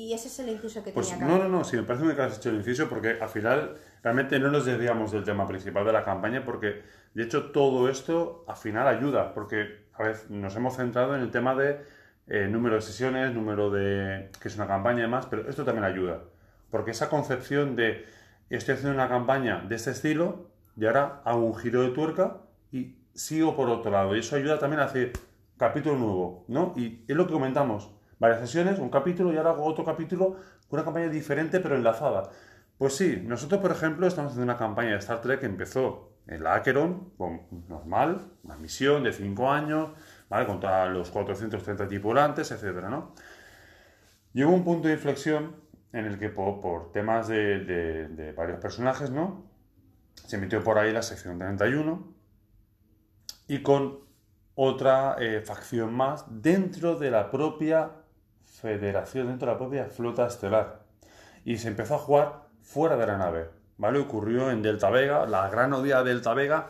Y ese es el inciso que Pues tenía que no, no, no, sí, me parece muy que has hecho el inciso porque al final realmente no nos desviamos del tema principal de la campaña porque de hecho todo esto al final ayuda porque a ver, nos hemos centrado en el tema de eh, número de sesiones, número de... que es una campaña y demás, pero esto también ayuda. Porque esa concepción de estoy haciendo una campaña de este estilo y ahora hago un giro de tuerca y sigo por otro lado. Y eso ayuda también a hacer capítulo nuevo, ¿no? Y es lo que comentamos. Varias sesiones, un capítulo y ahora hago otro capítulo con una campaña diferente pero enlazada. Pues sí, nosotros por ejemplo estamos haciendo una campaña de Star Trek que empezó en la Acheron, con, normal, una misión de 5 años, ¿vale? Contra los 430 tripulantes, etcétera, ¿no? Llegó un punto de inflexión en el que por, temas de, varios personajes, ¿no? Se emitió por ahí la sección 31 y con otra eh, facción más dentro de la propia federación, dentro de la propia flota estelar. Y se empezó a jugar fuera de la nave, ¿vale? Ocurrió en Delta Vega, la gran odia de Delta Vega,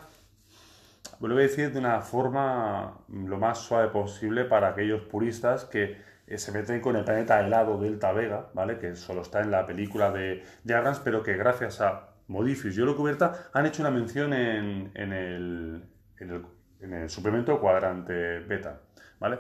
vuelvo a decir de una forma lo más suave posible para aquellos puristas que eh, se meten con el planeta helado Delta Vega, ¿vale? Que solo está en la película de, de Abrams, pero que gracias a Modifius y Cubierta han hecho una mención en, el, en, el, suplemento cuadrante beta, ¿vale?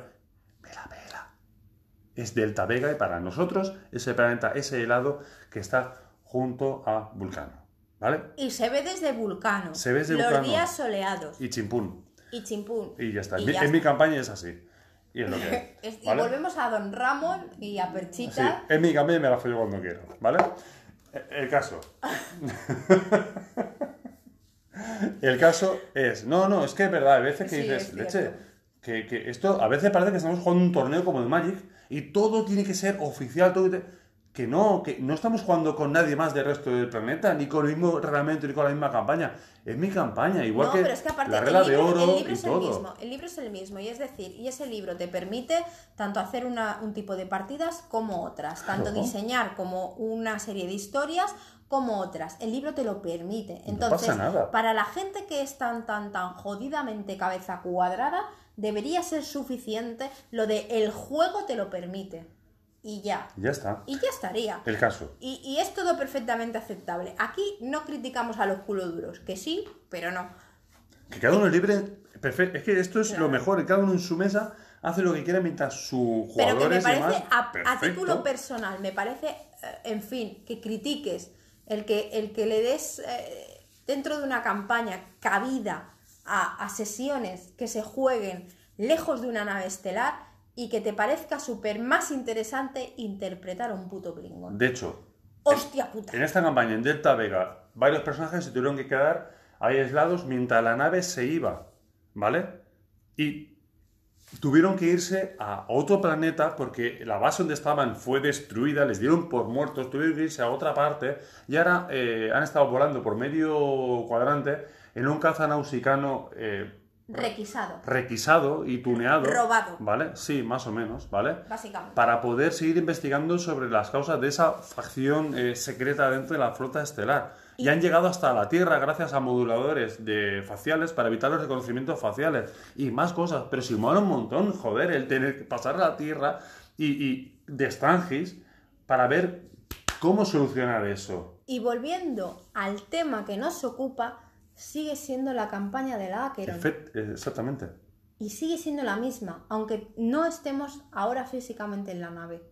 Es Delta Vega y para nosotros ese planeta, ese helado que está junto a Vulcano, ¿vale? Y se ve desde Vulcano. Se ve desde Los días soleados. Y Chimpún. Y Chimpún. Y ya está. en, mi campaña es así. Y es lo que Y volvemos a Don Ramón y a Perchita. Sí, en mi campaña me la follo cuando quiero, ¿vale? El caso. El caso es, no, no, es que es verdad, hay veces que dices, leche, que, que, esto, a veces parece que estamos jugando un torneo como de Magic y todo tiene que ser oficial, todo que no, que no estamos jugando con nadie más del resto del planeta, ni con el mismo reglamento, ni con la misma campaña. Es mi campaña, igual no, que, pero es que aparte, la regla de oro el libro es El mismo, el libro es el mismo, y es decir, y ese libro te permite tanto hacer una, un tipo de partidas como otras, tanto diseñar como una serie de historias como otras. El libro te lo permite. Entonces, para la gente que es tan, tan, tan jodidamente cabeza cuadrada, debería ser suficiente lo de el juego te lo permite y ya. Ya está. Y ya estaría. El caso. Y, es todo perfectamente aceptable. Aquí no criticamos a los culos duros, que sí, pero no. Que cada uno es libre. Perfecto. Es que esto es lo mejor, cada uno en su mesa hace lo que quiera mientras su jugador Pero que me parece, a, título personal, me parece, eh, en fin, que critiques el que, el que le des eh, dentro de una campaña cabida a, a sesiones que se jueguen lejos de una nave estelar y que te parezca súper más interesante interpretar a un puto Klingon. De hecho, ¡hostia puta! En esta campaña, en Delta Vega, varios personajes se tuvieron que quedar aislados mientras la nave se iba, ¿vale? Y tuvieron que irse a otro planeta porque la base donde estaban fue destruida, les dieron por muertos, tuvieron que irse a otra parte y ahora eh, han estado volando por medio cuadrante en un caza nausicano eh, Requisado. Requisado y tuneado. Robado. ¿Vale? Sí, más o menos, ¿vale? Básicamente. Para poder seguir investigando sobre las causas de esa facción eh, secreta dentro de la flota estelar. Y... han llegado hasta la Tierra gracias a moduladores de faciales para evitar los reconocimientos faciales. Y más cosas. Pero si mola un montón, joder, el tener que pasar a la Tierra y, y de Strangis para ver cómo solucionar eso. Y volviendo al tema que nos ocupa, sigue siendo la campaña de la Acheron. Exactamente. Y sigue siendo la misma, aunque no estemos ahora físicamente en la nave.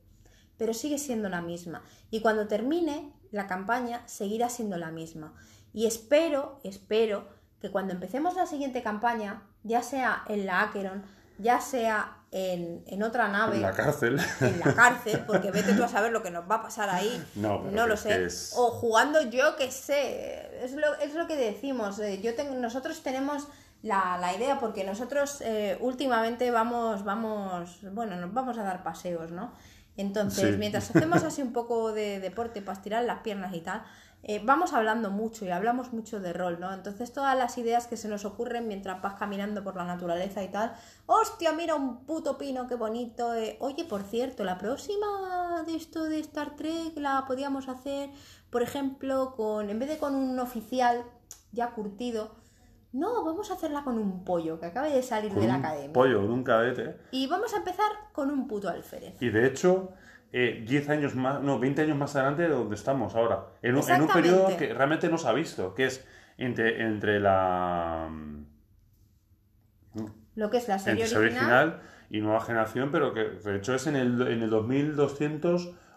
Pero sigue siendo la misma. Y cuando termine la campaña, seguirá siendo la misma. Y espero, espero que cuando empecemos la siguiente campaña, ya sea en la Acheron, ya sea en, otra nave. En la cárcel. En la cárcel, porque vete tú a saber lo que nos va a pasar ahí. No, no lo sé. O jugando yo que sé. Es lo, es lo que decimos. Eh, yo tengo, nosotros tenemos la, idea, porque nosotros eh, últimamente vamos, vamos, bueno, nos vamos a dar paseos, ¿no? Entonces, mientras hacemos así un poco de deporte para estirar las piernas y tal, eh, vamos hablando mucho y hablamos mucho de rol, ¿no? Entonces todas las ideas que se nos ocurren mientras vas caminando por la naturaleza y tal, hostia, mira un puto pino, qué bonito. Eh. Oye, por cierto, la próxima de esto de Star Trek la podíamos hacer, por ejemplo, con, en vez de con un oficial ya curtido, no, vamos a hacerla con un pollo que acabe de salir de la academia. Pollo, un cadete. Y vamos a empezar con un puto alférez. Y de hecho, eh, 10 años más, no, 20 años más adelante de donde estamos ahora. En un, en un periodo que realmente no se ha visto, que es entre, entre la... Lo que es la serie original, y nueva generación, pero que de hecho es en el, en el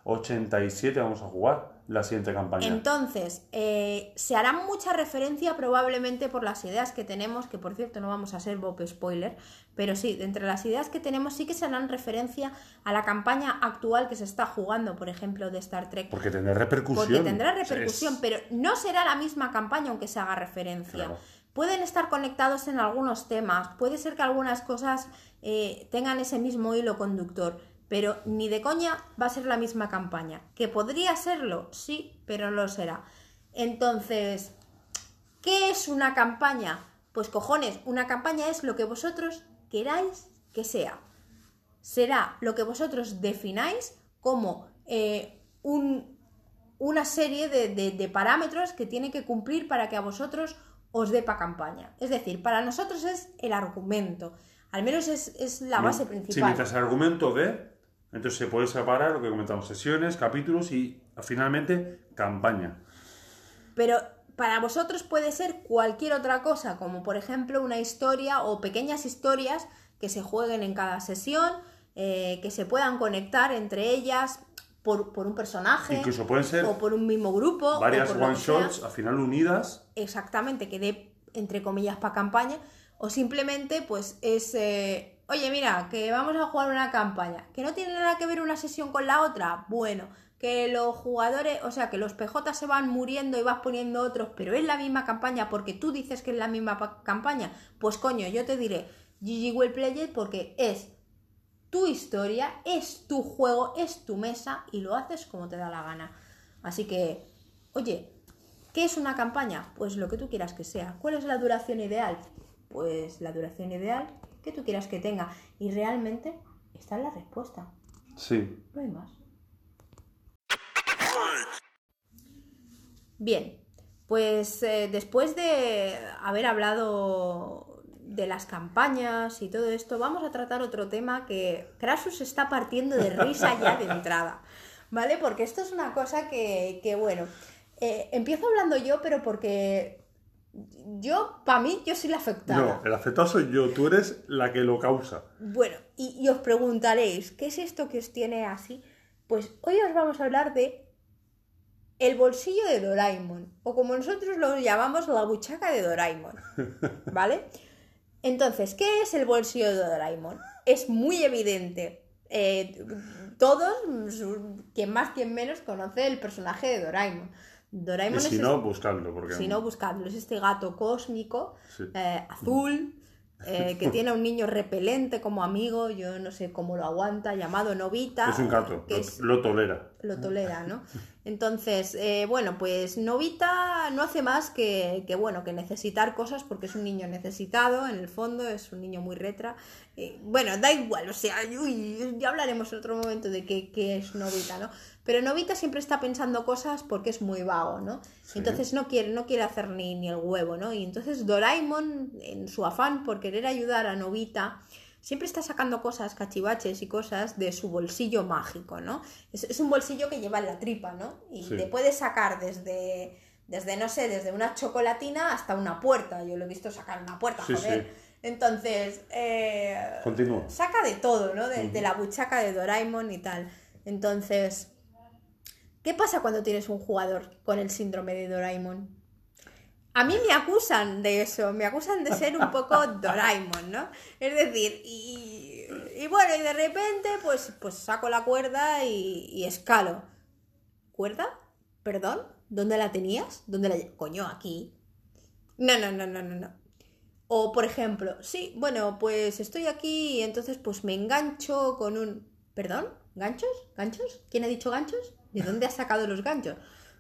2287 vamos a jugar la siguiente campaña. Entonces, eh, se hará mucha referencia probablemente por las ideas que tenemos, que por cierto no vamos a ser Bob spoiler, pero sí, de entre las ideas que tenemos sí que se harán referencia a la campaña actual que se está jugando, por ejemplo, de Star Trek. Porque tendrá repercusión. Porque tendrá repercusión, pero no será la misma campaña aunque se haga referencia. Claro. Pueden estar conectados en algunos temas, puede ser que algunas cosas eh, tengan ese mismo hilo conductor, pero ni de coña va a ser la misma campaña. ¿Que podría serlo? Sí, pero no lo será. Entonces, ¿qué es una campaña? Pues cojones, una campaña es lo que vosotros queráis que sea. Será lo que vosotros defináis como eh, un, una serie de, de- de parámetros que tiene que cumplir para que a vosotros os dé pa' campaña. Es decir, para nosotros es el argumento. Al menos es, es la base Sí, principal. mientras el argumento de, entonces se puede separar lo que comentamos, sesiones, capítulos y finalmente campaña. Pero para vosotros puede ser cualquier otra cosa, como por ejemplo una historia o pequeñas historias que se jueguen en cada sesión, eh, que se puedan conectar entre ellas por, por un personaje Incluso pueden ser o por un mismo grupo. varias por lo one que sea. shots al final unidas. exactamente, que dé entre comillas para campaña, o simplemente pues es, eh, oye mira, que vamos a jugar una campaña, que no tiene nada que ver una sesión con la otra, bueno, que los jugadores, o sea, que los PJ se van muriendo y vas poniendo otros, pero es la misma campaña porque tú dices que es la misma pa- campaña, pues coño, yo te diré GG Well Played porque es tu historia, es tu juego, es tu mesa y lo haces como te da la gana. Así que, oye, ¿qué es una campaña? Pues lo que tú quieras que sea. ¿Cuál es la duración ideal? Pues la duración ideal que tú quieras que tenga. Y realmente está en la respuesta. Sí. No hay más. Bien, pues eh, después de haber hablado de las campañas y todo esto, vamos a tratar otro tema que Krasus está partiendo de risa ya de entrada, ¿vale? Porque esto es una cosa que, que, bueno, eh, empiezo hablando yo, pero porque yo, para mí, yo soy la afectada. No, el afectado soy yo, tú eres la que lo causa. Bueno, y, y os preguntaréis, ¿qué es esto que os tiene así? Pues hoy os vamos a hablar de el bolsillo de Doraemon, o como nosotros lo llamamos, la buchaca de Doraemon, ¿vale? Entonces, ¿qué es el bolsillo de Doraemon? Es muy evidente. Eh, todos, quien más, quien menos, conoce el personaje de Doraemon. Doraemon Y si es no, buscadlo. Porque si no, buscadlo. Es este gato cósmico, Sí. eh, azul, eh, que tiene a un niño repelente como amigo, yo no sé cómo lo aguanta, llamado Novita. es un gato, que lo, es- lo tolera. lo tolera, ¿no? Entonces, eh, bueno, pues Novita no hace más que, que, bueno, que necesitar cosas porque es un niño necesitado, en el fondo, es un niño muy retra. Eh, bueno, da igual, o sea, uy, ya hablaremos en otro momento de qué, qué es Novita, ¿no? Pero Novita siempre está pensando cosas porque es muy vago, ¿no? Sí. Entonces no quiere, no quiere hacer ni, ni el huevo, ¿no? Y entonces Doraemon, en su afán por querer ayudar a Novita, siempre está sacando cosas, cachivaches y cosas de su bolsillo mágico, ¿no? Es, es un bolsillo que lleva en la tripa, ¿no? Y Sí. te puede sacar desde, desde, no sé, desde una chocolatina hasta una puerta. Yo lo he visto sacar una puerta, Sí, joder. sí. Entonces, eh, Continúa. saca de todo, ¿no? De, de la buchaca de Doraemon y tal. Entonces, ¿qué pasa cuando tienes un jugador con el síndrome de Doraemon? A mí me acusan de eso, me acusan de ser un poco Doraemon, ¿no? Es decir, y, y bueno, y de repente, pues, pues saco la cuerda y, y escalo. ¿Cuerda? ¿Perdón? ¿Dónde la tenías? ¿Dónde la... Coño, aquí. No, no, no, no, no, no. O, por ejemplo, sí, bueno, pues estoy aquí y entonces pues me engancho con un... ¿Perdón? ¿Ganchos? ¿Ganchos? ¿Quién ha dicho ganchos? ¿De dónde has sacado los ganchos?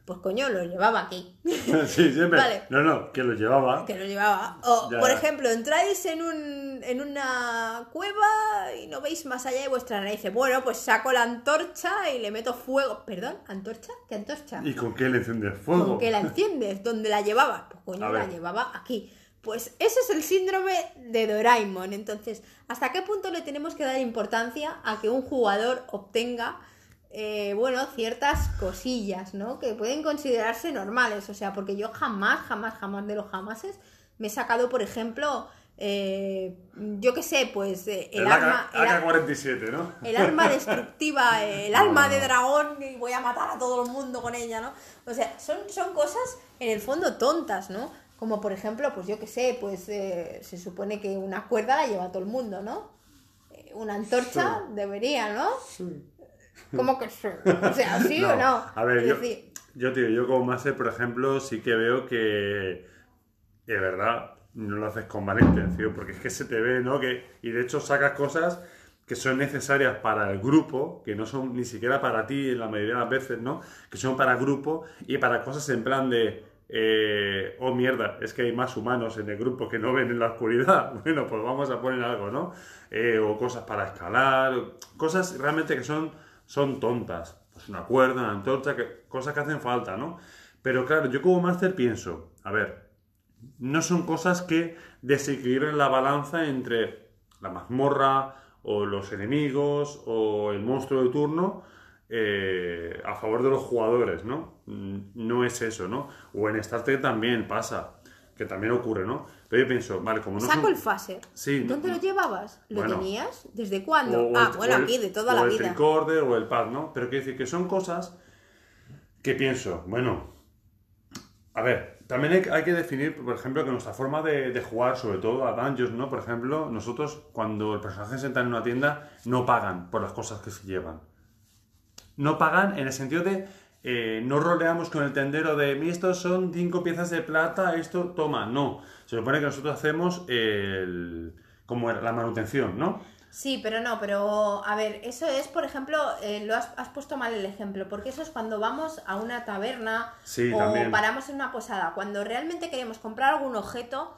Pues coño, los llevaba aquí. sí, siempre. Vale. No, no, que lo llevaba. Que los llevaba. O, Ya. por ejemplo, entráis en, un, en una cueva y no veis más allá de vuestra nariz. Bueno, pues saco la antorcha y le meto fuego. ¿Perdón? ¿Antorcha? ¿Qué antorcha? ¿Y con qué le enciendes fuego? ¿Con qué la enciendes? ¿Dónde la llevaba? Pues coño, la llevaba aquí. Pues ese es el síndrome de Doraemon. Entonces, ¿hasta qué punto le tenemos que dar importancia a que un jugador obtenga, eh, bueno, ciertas cosillas, ¿no? Que pueden considerarse normales. O sea, porque yo jamás, jamás, jamás de los jamases me he sacado, por ejemplo, eh, yo qué sé, pues eh, el, El arma... el ar- AK-47, ¿no? el arma destructiva, el alma de dragón y voy a matar a todo el mundo con ella, ¿no? O sea, son, son cosas en el fondo tontas, ¿no? Como por ejemplo, pues yo qué sé, pues eh, se supone que una cuerda la lleva todo el mundo, ¿no? Una antorcha debería, ¿no? ¿Cómo que sí? O sea, ¿sí o no? A ver, yo, decir, yo, tío, yo como máster, por ejemplo, sí que veo que de verdad no lo haces con mala intención, porque es que se te ve, ¿no? Que, y de hecho sacas cosas que son necesarias para el grupo, que no son ni siquiera para ti en la mayoría de las veces, ¿no? Que son para grupo y para cosas en plan de, eh, oh mierda, es que hay más humanos en el grupo que no ven en la oscuridad. Bueno, pues vamos a poner algo, ¿no? Eh, o cosas para escalar, cosas realmente que son, son tontas. Pues una cuerda, una antorcha, cosas que hacen falta, ¿no? Pero claro, yo como máster pienso, a ver, no son cosas que desequilibren la balanza entre la mazmorra o los enemigos o el monstruo de turno eh, a favor de los jugadores, ¿no? Mm, No es eso, ¿no? O en Star Trek también pasa, que también ocurre, ¿no? Pero yo pienso, vale, como no saco son... el phaser. Sí, ¿Dónde no- lo llevabas? ¿Lo Bueno. tenías? ¿Desde cuándo? o ah, el- bueno, el- aquí, de toda o la el vida. tricorder o el pad, ¿no? Pero quiero decir que son cosas que pienso, bueno, a ver, también hay, hay que definir, por ejemplo, que nuestra forma de, de jugar, sobre todo a Dungeons, ¿no? Por ejemplo, nosotros cuando el personaje se entra en una tienda, no pagan por las cosas que se llevan. No pagan en el sentido de eh, no roleamos con el tendero de "Mi, estos son cinco piezas de plata, esto toma. No. Se supone que nosotros hacemos el, como la manutención, ¿no? Sí, pero no, pero a ver, eso es, por ejemplo, eh, lo has, has puesto mal el ejemplo, porque eso es cuando vamos a una taberna Sí, o también. paramos en una posada. Cuando realmente queremos comprar algún objeto,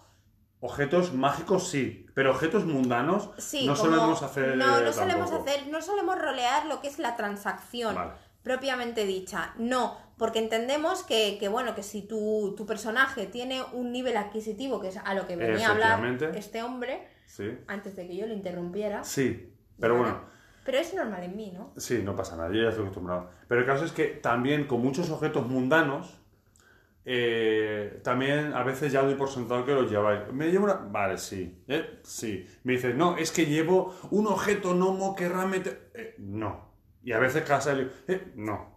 Objetos mágicos sí, pero objetos mundanos sí, no solemos hacer. No, no solemos tampoco. hacer, no solemos rolear lo que es la transacción Vale. Propiamente dicha. No, porque entendemos que, que, bueno, que si tu, tu personaje tiene un nivel adquisitivo, que es a lo que venía a hablar este hombre, Sí, antes de que yo lo interrumpiera. sí, pero bueno, Pero es normal en mí, ¿no? sí, no pasa nada, yo ya estoy acostumbrado. Pero el caso es que también con muchos objetos mundanos, eh, también a veces ya doy por sentado que los lleváis. ¿Me llevo una.? Vale, sí, ¿eh? sí. Me dices, no, es que llevo un objeto gnomo que realmente. eh, no. Y a veces casa el. eh, no.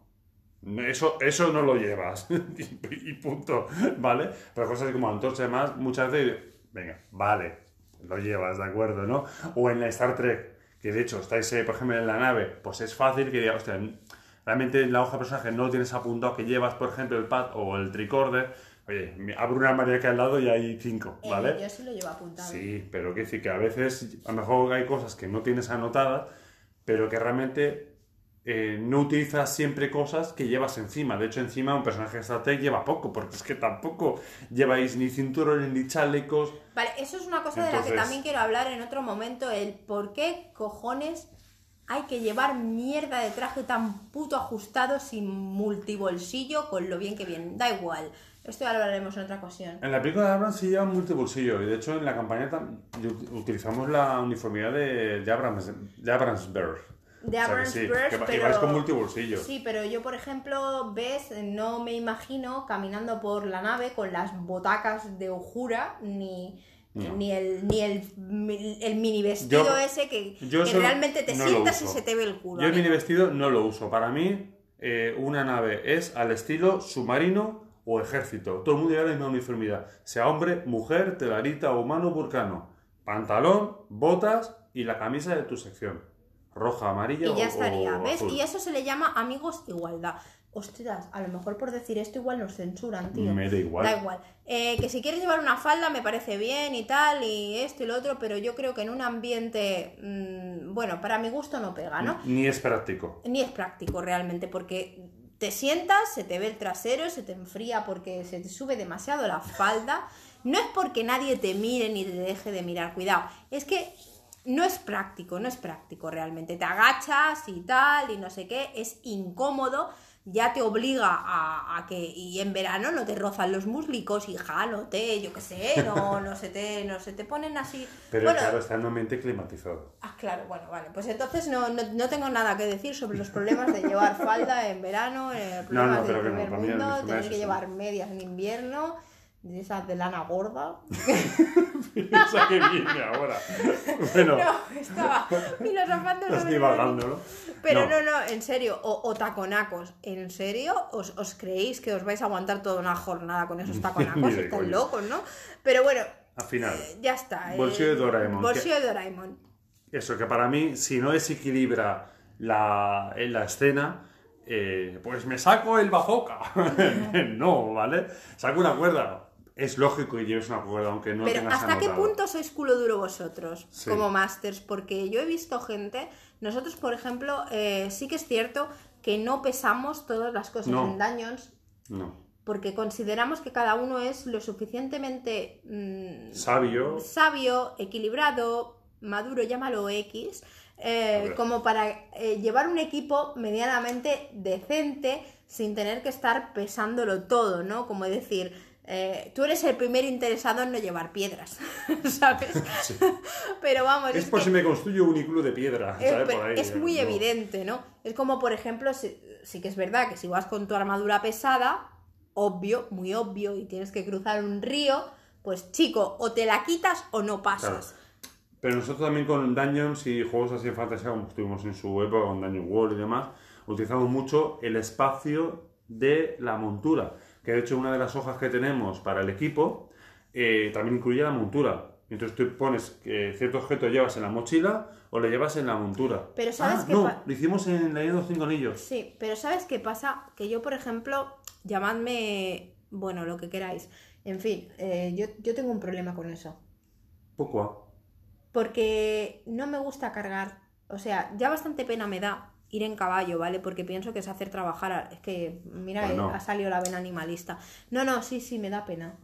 Eso, eso no lo llevas. y, y punto. ¿Vale? Pero cosas como antorcha y demás, muchas veces. Venga, vale. Lo llevas, ¿de acuerdo? ¿no? O en la Star Trek, que de hecho estáis, eh, por ejemplo, en la nave, pues es fácil que diga, hostia, realmente en la hoja de personaje no tienes apuntado que llevas, por ejemplo, el pad o el tricorder. Oye, abro una aquí al lado y hay cinco, Eh, ¿vale? yo sí lo llevo apuntado. Sí, pero que decir que a veces, a lo mejor hay cosas que no tienes anotadas, pero que realmente eh, no utilizas siempre cosas que llevas encima. De hecho, encima un personaje de Star Trek lleva poco, porque es que tampoco lleváis ni cinturones ni chalecos. Vale, eso es una cosa de la que también quiero hablar en otro momento, el por qué cojones hay que llevar mierda de traje tan puto ajustado sin multibolsillo con lo bien que viene. Da igual, esto ya lo hablaremos en otra ocasión. En la película de Abrams sí lleva multibolsillo, y de hecho en la campaña utilizamos la uniformidad de, de Abrams, de Abramsberg. De Abrams sí, que pero... vais con. Sí, pero yo, por ejemplo, ves, no me imagino caminando por la nave con las botacas de Ojura, ni, No. ni el ni el, el mini vestido Yo- ese que, yo que realmente te no sientas y se te ve el culo. Yo el mini vestido no lo uso. Para mí, eh, una nave es al estilo submarino o ejército. Todo el mundo lleva la misma uniformidad. Sea hombre, mujer, telarita, humano, vulcano. Pantalón, botas y la camisa de tu sección. Roja, amarilla Y o ya estaría, o ¿ves? azul. Y eso se le llama amigos igualdad. Ostras, a lo mejor por decir esto igual nos censuran, tío. Me da igual. Da igual. Eh, que si quieres llevar una falda me parece bien y tal, y esto y lo otro, pero yo creo que en un ambiente, mm, bueno, para mi gusto no pega, ¿no? Ni es práctico. Ni es práctico realmente, porque te sientas, se te ve el trasero, se te enfría porque se te sube demasiado la falda. No es porque nadie te mire ni te deje de mirar, cuidado. Es que no es práctico, no es práctico realmente. Te agachas y tal, y no sé qué, es incómodo. Ya te obliga a, a que, y en verano no te rozan los muslicos, hija, no te, yo qué sé, no, no se te, no se te ponen así. Pero Bueno, claro, está en un ambiente climatizado. Ah, claro, bueno, vale. Pues entonces no, no, no tengo nada que decir sobre los problemas de llevar falda en verano, eh, problemas no, del no, primer para mí el mundo, tener que llevar medias en invierno. De esas de lana gorda. Esa que viene ahora. Bueno, No, estaba filosofando sobre divagando, ¿no? Pero No. no, no, en serio, o, o taconacos, ¿en serio? ¿Os, os creéis que os vais a aguantar toda una jornada con esos taconacos? Están locos, ¿no? Pero bueno, Al final. eh, ya está. eh, Bolsillo de Doraemon, Bolsillo de Doraemon. Eso, que para mí, si no desequilibra la, en la escena, eh, pues me saco el bazooka. no, ¿vale? Saco una cuerda. Es lógico que lleves una cuerda, aunque no Pero tengas ¿hasta qué punto sois culo duro vosotros Sí. como masters? Porque yo he visto gente, nosotros por ejemplo, eh, sí que es cierto que no pesamos todas las cosas No. en Dungeons No. porque consideramos que cada uno es lo suficientemente mm, Sabio. sabio, equilibrado, maduro, llámalo X, eh, como para eh, llevar un equipo medianamente decente sin tener que estar pesándolo todo, ¿no? Como decir, eh, tú eres el primer interesado en no llevar piedras, ¿sabes? Sí. Pero vamos, Es es por que- si me construyo un iglú de piedra, eh, ¿sabes? Por ahí, es muy no. evidente, ¿no? Es como, por ejemplo, si- sí que es verdad que si vas con tu armadura pesada, obvio, muy obvio, y tienes que cruzar un río, pues chico, o te la quitas o no pasas. Pero nosotros también con Dungeons y juegos así de fantasía, como estuvimos en su época con Dungeon World y demás, utilizamos mucho el espacio de la montura. Que de hecho una de las hojas que tenemos para el equipo eh, también incluye la montura. Entonces tú pones que cierto objeto llevas en la mochila o le llevas en la montura. Pero ¿sabes Ah, qué No, lo hicimos en la de los cinco anillos. Sí, pero ¿sabes qué pasa? Que yo, por ejemplo, llamadme, bueno, lo que queráis. En fin, eh, yo, yo tengo un problema con eso. Poco. Porque no me gusta cargar. O sea, ya bastante pena me da ir en caballo, ¿vale? Porque pienso que es hacer trabajar. a- Es que, mira, Pues no. eh, ha salido la vena animalista. No, no, sí, sí, me da pena.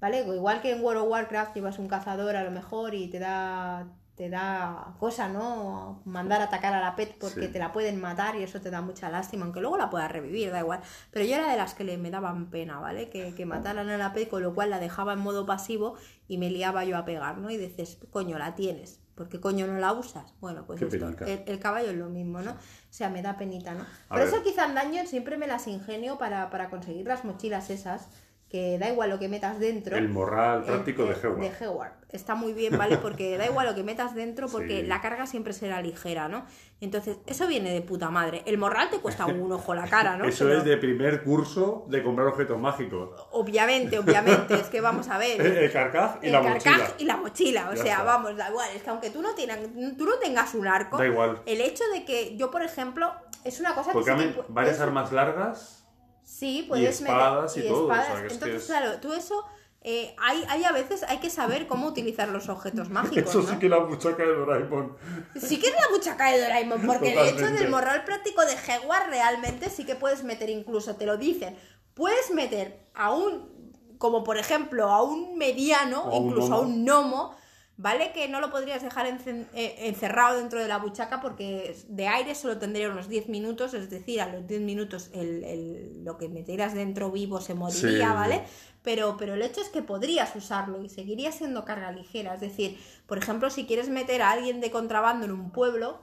¿Vale? Igual que en World of Warcraft llevas un cazador a lo mejor y te da. Te da cosa, ¿no? Mandar a atacar a la pet porque Sí. te la pueden matar y eso te da mucha lástima, aunque luego la puedas revivir, da igual. Pero yo era de las que le, me daban pena, ¿vale? Que, que mataran a la pet, con lo cual la dejaba en modo pasivo y me liaba yo a pegar, ¿no? Y dices, coño, la tienes. ¿Por qué coño no la usas? Bueno, pues esto, el, el caballo es lo mismo, ¿no? O sea, me da penita, ¿no? A Por ver. eso quizá en Dungeon siempre me las ingenio para, para conseguir las mochilas esas, que da igual lo que metas dentro. El morral El- práctico de Heward. De Heward. Está muy bien, ¿vale? Porque da igual lo que metas dentro, porque Sí. la carga siempre será ligera, ¿no? Entonces, eso viene de puta madre. El morral te cuesta un ojo la cara, ¿no? Eso Pero- es de primer curso de comprar objetos mágicos. Obviamente, obviamente, es que vamos a ver. El, el carcaj y el la carcaj mochila. y la mochila, o Ya sea, está. vamos, da igual, es que aunque tú no, tengas, tú no tengas un arco, Da igual. el hecho de que yo, por ejemplo, es una cosa Porque que sí hay que pu- varias armas largas. Sí, puedes espadas meter y todo, o sea, que es que Entonces, es- claro, tú eso, eh, hay, hay a veces, hay que saber cómo utilizar los objetos mágicos, Eso ¿no? sí que la muchaca de Doraemon. Sí que es la buchaca de Doraemon, porque de hecho del morral práctico de Heward realmente sí que puedes meter incluso, te lo dicen, puedes meter a un, como por ejemplo, a un mediano, O a un incluso a un gnomo, ¿vale? Que no lo podrías dejar eh, encerrado dentro de la buchaca porque de aire solo tendría unos 10 minutos, es decir, a los 10 minutos el, el- lo que metieras dentro vivo se moriría, Sí. ¿vale? Pero, pero el hecho es que podrías usarlo y seguiría siendo carga ligera. Es decir, por ejemplo, si quieres meter a alguien de contrabando en un pueblo,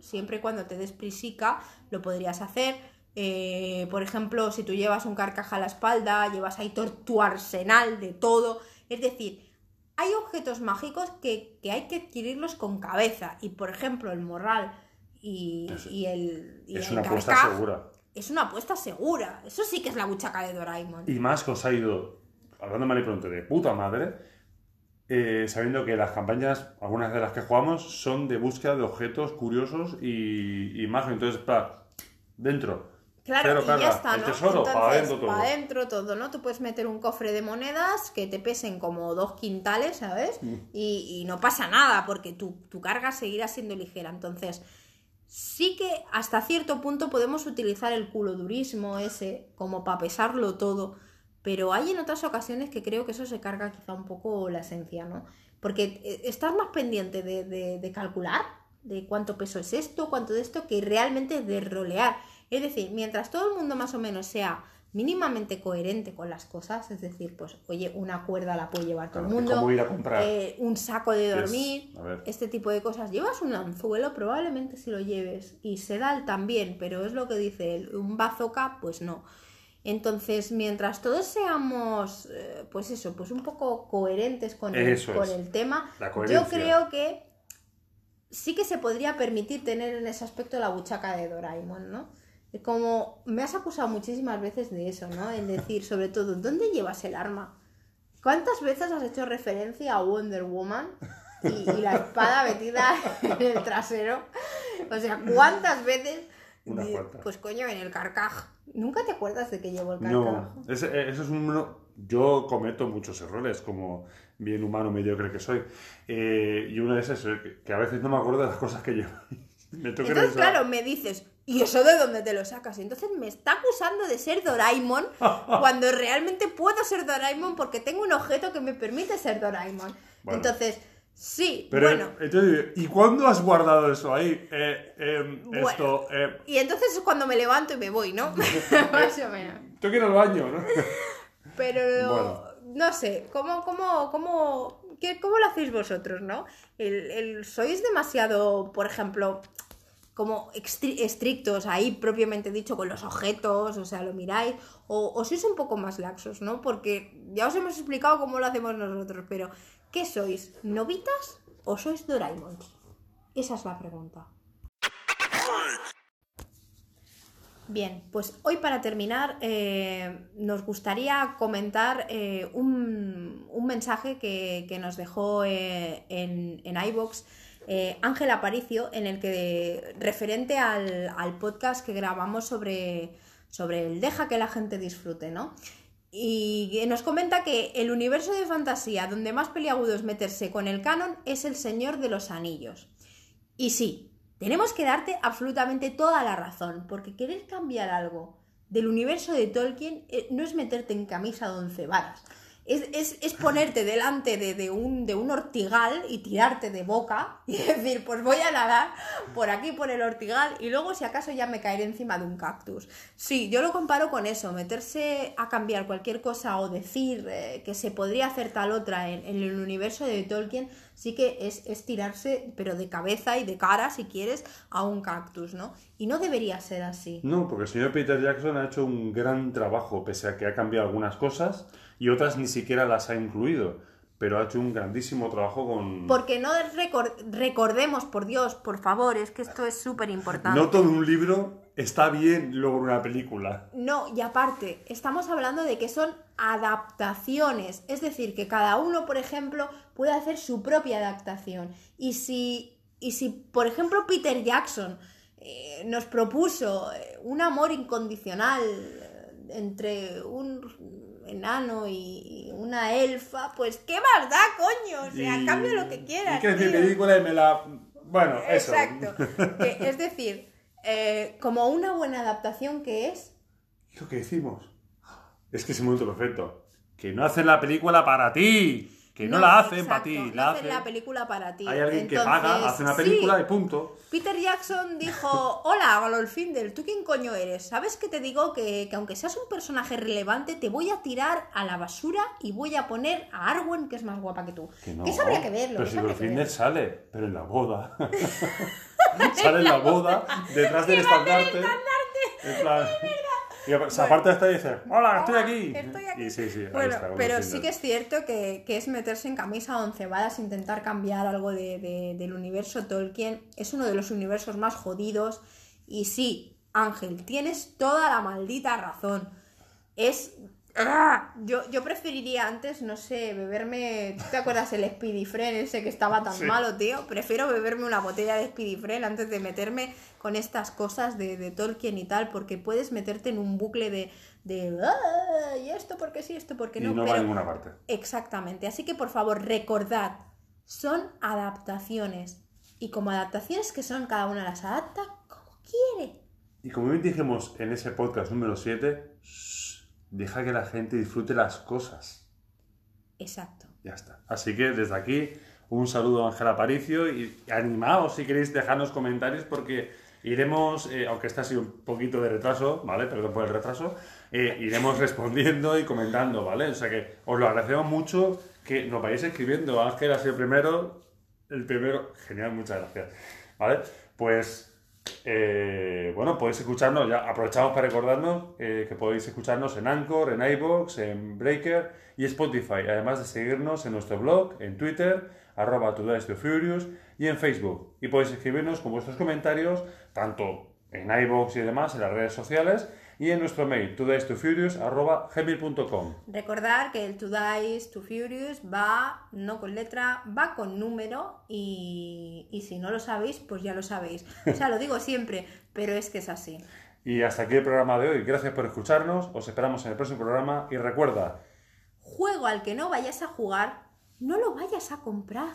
siempre y cuando te des prisica, lo podrías hacer. Eh, por ejemplo, si tú llevas un carcaj a la espalda, llevas ahí tu arsenal de todo. Es decir, hay objetos mágicos que, que hay que adquirirlos con cabeza. Y por ejemplo, el morral y, Es- y el, y Es el una apuesta segura. es una apuesta segura. Eso sí que es la buchaca de Doraemon. Y más que os ha ido, hablando mal y pronto, de puta madre, eh, sabiendo que las campañas, algunas de las que jugamos, son de búsqueda de objetos curiosos y, y magia. Entonces, pa, dentro. Claro, Cero y ya está, El ¿no? tesoro, Entonces, pa' adentro todo. pa' adentro todo, ¿no? Tú puedes meter un cofre de monedas que te pesen como dos quintales, ¿sabes? Mm. Y, y no pasa nada, porque tu, tu carga seguirá siendo ligera. Entonces, sí que hasta cierto punto podemos utilizar el culodurismo ese como para pesarlo todo, pero hay en otras ocasiones que creo que eso se carga quizá un poco la esencia, ¿no? Porque eh, estás más pendiente de, de- de calcular, de cuánto peso es esto, cuánto de esto, que realmente de rolear. Es decir, mientras todo el mundo más o menos sea mínimamente coherente con las cosas, es decir, pues, oye, una cuerda la puede llevar todo el mundo, cómo ir a comprar. eh, un saco de dormir, este tipo de cosas. Llevas un anzuelo, probablemente si lo lleves, y sedal también, pero es lo que dice él, un bazooka, pues no. Entonces, mientras todos seamos, eh, pues eso, pues un poco coherentes con el, Eso con el tema, yo creo que sí que se podría permitir tener en ese aspecto la buchaca de Doraemon, ¿no? Como me has acusado muchísimas veces de eso, ¿no? En decir, sobre todo, ¿dónde llevas el arma? ¿Cuántas veces has hecho referencia a Wonder Woman y, y la espada metida en el trasero? O sea, ¿cuántas veces? Cuantas. Pues coño, en el carcaj. ¿Nunca te acuerdas de que llevo el carcaj? No, ese, eh, eso es un... Yo cometo muchos errores, como bien humano mediocre que soy. Eh, y uno de esos es que, a veces no me acuerdo de las cosas que llevo. me Entonces, claro, me dices, ¿y eso de dónde te lo sacas? Entonces me está acusando de ser Doraemon cuando realmente puedo ser Doraemon porque tengo un objeto que me permite ser Doraemon. Bueno. Entonces, sí, Pero, bueno. entonces, ¿y cuándo has guardado eso ahí? Eh, Bueno. Esto, eh, Y entonces es cuando me levanto y me voy, ¿no? Más o menos. que ir al baño, ¿no? Pero Bueno. no sé, ¿cómo, cómo, cómo, qué- cómo lo hacéis vosotros, no? El, el- ¿Sois demasiado, por ejemplo, como estrictos ahí propiamente dicho con los objetos? O sea, lo miráis. O, sois un poco más laxos, ¿no? Porque ya os hemos explicado cómo lo hacemos nosotros, pero ¿qué sois? ¿Novitas o sois Doraemons? Esa es la pregunta. Bien, pues hoy para terminar eh, nos gustaría comentar eh, un, un mensaje que, que nos dejó eh, en, en eh, Ángel Aparicio, en el que referente al, podcast que grabamos sobre, sobre el deja que la gente disfrute, ¿no? Y nos comenta que el universo de fantasía donde más peliagudo es meterse con el canon es el Señor de los Anillos. Y sí, tenemos que darte absolutamente toda la razón, porque querer cambiar algo del universo de Tolkien eh, no es meterte en camisa de once varas. Es, es- es ponerte delante de, de un, de un ortigal y tirarte de boca y decir, pues voy a nadar por aquí, por el ortigal, y luego si acaso ya me caeré encima de un cactus. Sí, yo lo comparo con eso, meterse a cambiar cualquier cosa o decir eh, que se podría hacer tal otra en, en el universo de Tolkien, sí que es, es tirarse, pero de cabeza y de cara, si quieres, a un cactus, ¿no? Y no debería ser así. No, porque el señor Peter Jackson ha hecho un gran trabajo, pese a que ha cambiado algunas cosas y otras ni siquiera las ha incluido. Pero ha hecho un grandísimo trabajo con... Porque no recor- recordemos, por Dios, por favor, es que esto es súper importante. No todo un libro está bien luego una película. No, y aparte, estamos hablando de que son adaptaciones, es decir, que cada uno, por ejemplo, puede hacer su propia adaptación. Y si, y si por ejemplo, Peter Jackson eh, nos propuso eh, un amor incondicional eh, entre un enano y una elfa, pues ¿qué más da, coño? O sea, Y- cambia lo que quieras. Y que es mi película y me la... Bueno, eso. Exacto. Que, es decir, eh, como una buena adaptación que es, Lo que decimos. Es que es un momento perfecto. Que no hacen la película para ti. Que no, la hacen para ti. La hacen hacen... la película para ti. Hay alguien que paga, hace una película sí, y punto. Peter Jackson dijo, hola, Gololfindel, ¿tú quién coño eres? ¿Sabes que te digo que, que aunque seas un personaje relevante, te voy a tirar a la basura y voy a poner a Arwen, que es más guapa que tú? Que no. Eso habría que verlo. Pero si verlo. sale, pero en la boda. sale en la boda, detrás del estandarte. En plan- Y aparte aparte está y dice, hola, estoy aquí. estoy aquí. Y sí, sí, ahí Bueno, está, pero sí que es cierto que, que es meterse en camisa once varas, intentar cambiar algo de- de- del universo Tolkien. Es uno de los universos más jodidos. Y sí, Ángel, tienes toda la maldita razón. Es. ¡Ah! Yo, yo preferiría antes, no sé, beberme. ¿Tú te acuerdas el Speedy Friend ese que estaba tan Sí. malo, tío? Prefiero beberme una botella de Speedy Friend antes de meterme con estas cosas de, de Tolkien y tal, porque puedes meterte en un bucle de. de "Ah, y esto porque sí, esto porque Y no. no va pero- a ninguna parte. Exactamente. Así que por favor, recordad, son adaptaciones. Y como adaptaciones que son, cada una las adapta como quiere. Y como bien dijimos en ese podcast número 7, deja que la gente disfrute las cosas. Exacto. Ya está. Así que desde aquí, un saludo a Ángel Aparicio y animaos si queréis dejarnos comentarios porque iremos, eh, aunque este ha sido un poquito de retraso, ¿vale? Perdón por el retraso, eh, iremos respondiendo y comentando, ¿vale? O sea que os lo agradecemos mucho que nos vayáis escribiendo. Ángel ha sido el primero, el primero, genial, muchas gracias, ¿vale? Pues Eh, bueno, podéis escucharnos, ya aprovechamos para recordarnos eh, que podéis escucharnos en Anchor, en iBox, en Breaker y Spotify, además de seguirnos en nuestro blog, en Twitter, arroba Furious y en Facebook. Y podéis escribirnos con vuestros comentarios, tanto en iBox y demás, en las redes sociales, y en nuestro mail, todaystofurious.com. Recordar que el Todays to Furious va no con letra, va con número y, y si no lo sabéis, pues ya lo sabéis. O sea, lo digo siempre, pero es que es así. Y hasta aquí el programa de hoy. Gracias por escucharnos. Os esperamos en el próximo programa. Y recuerda, juego al que no vayas a jugar, no lo vayas a comprar.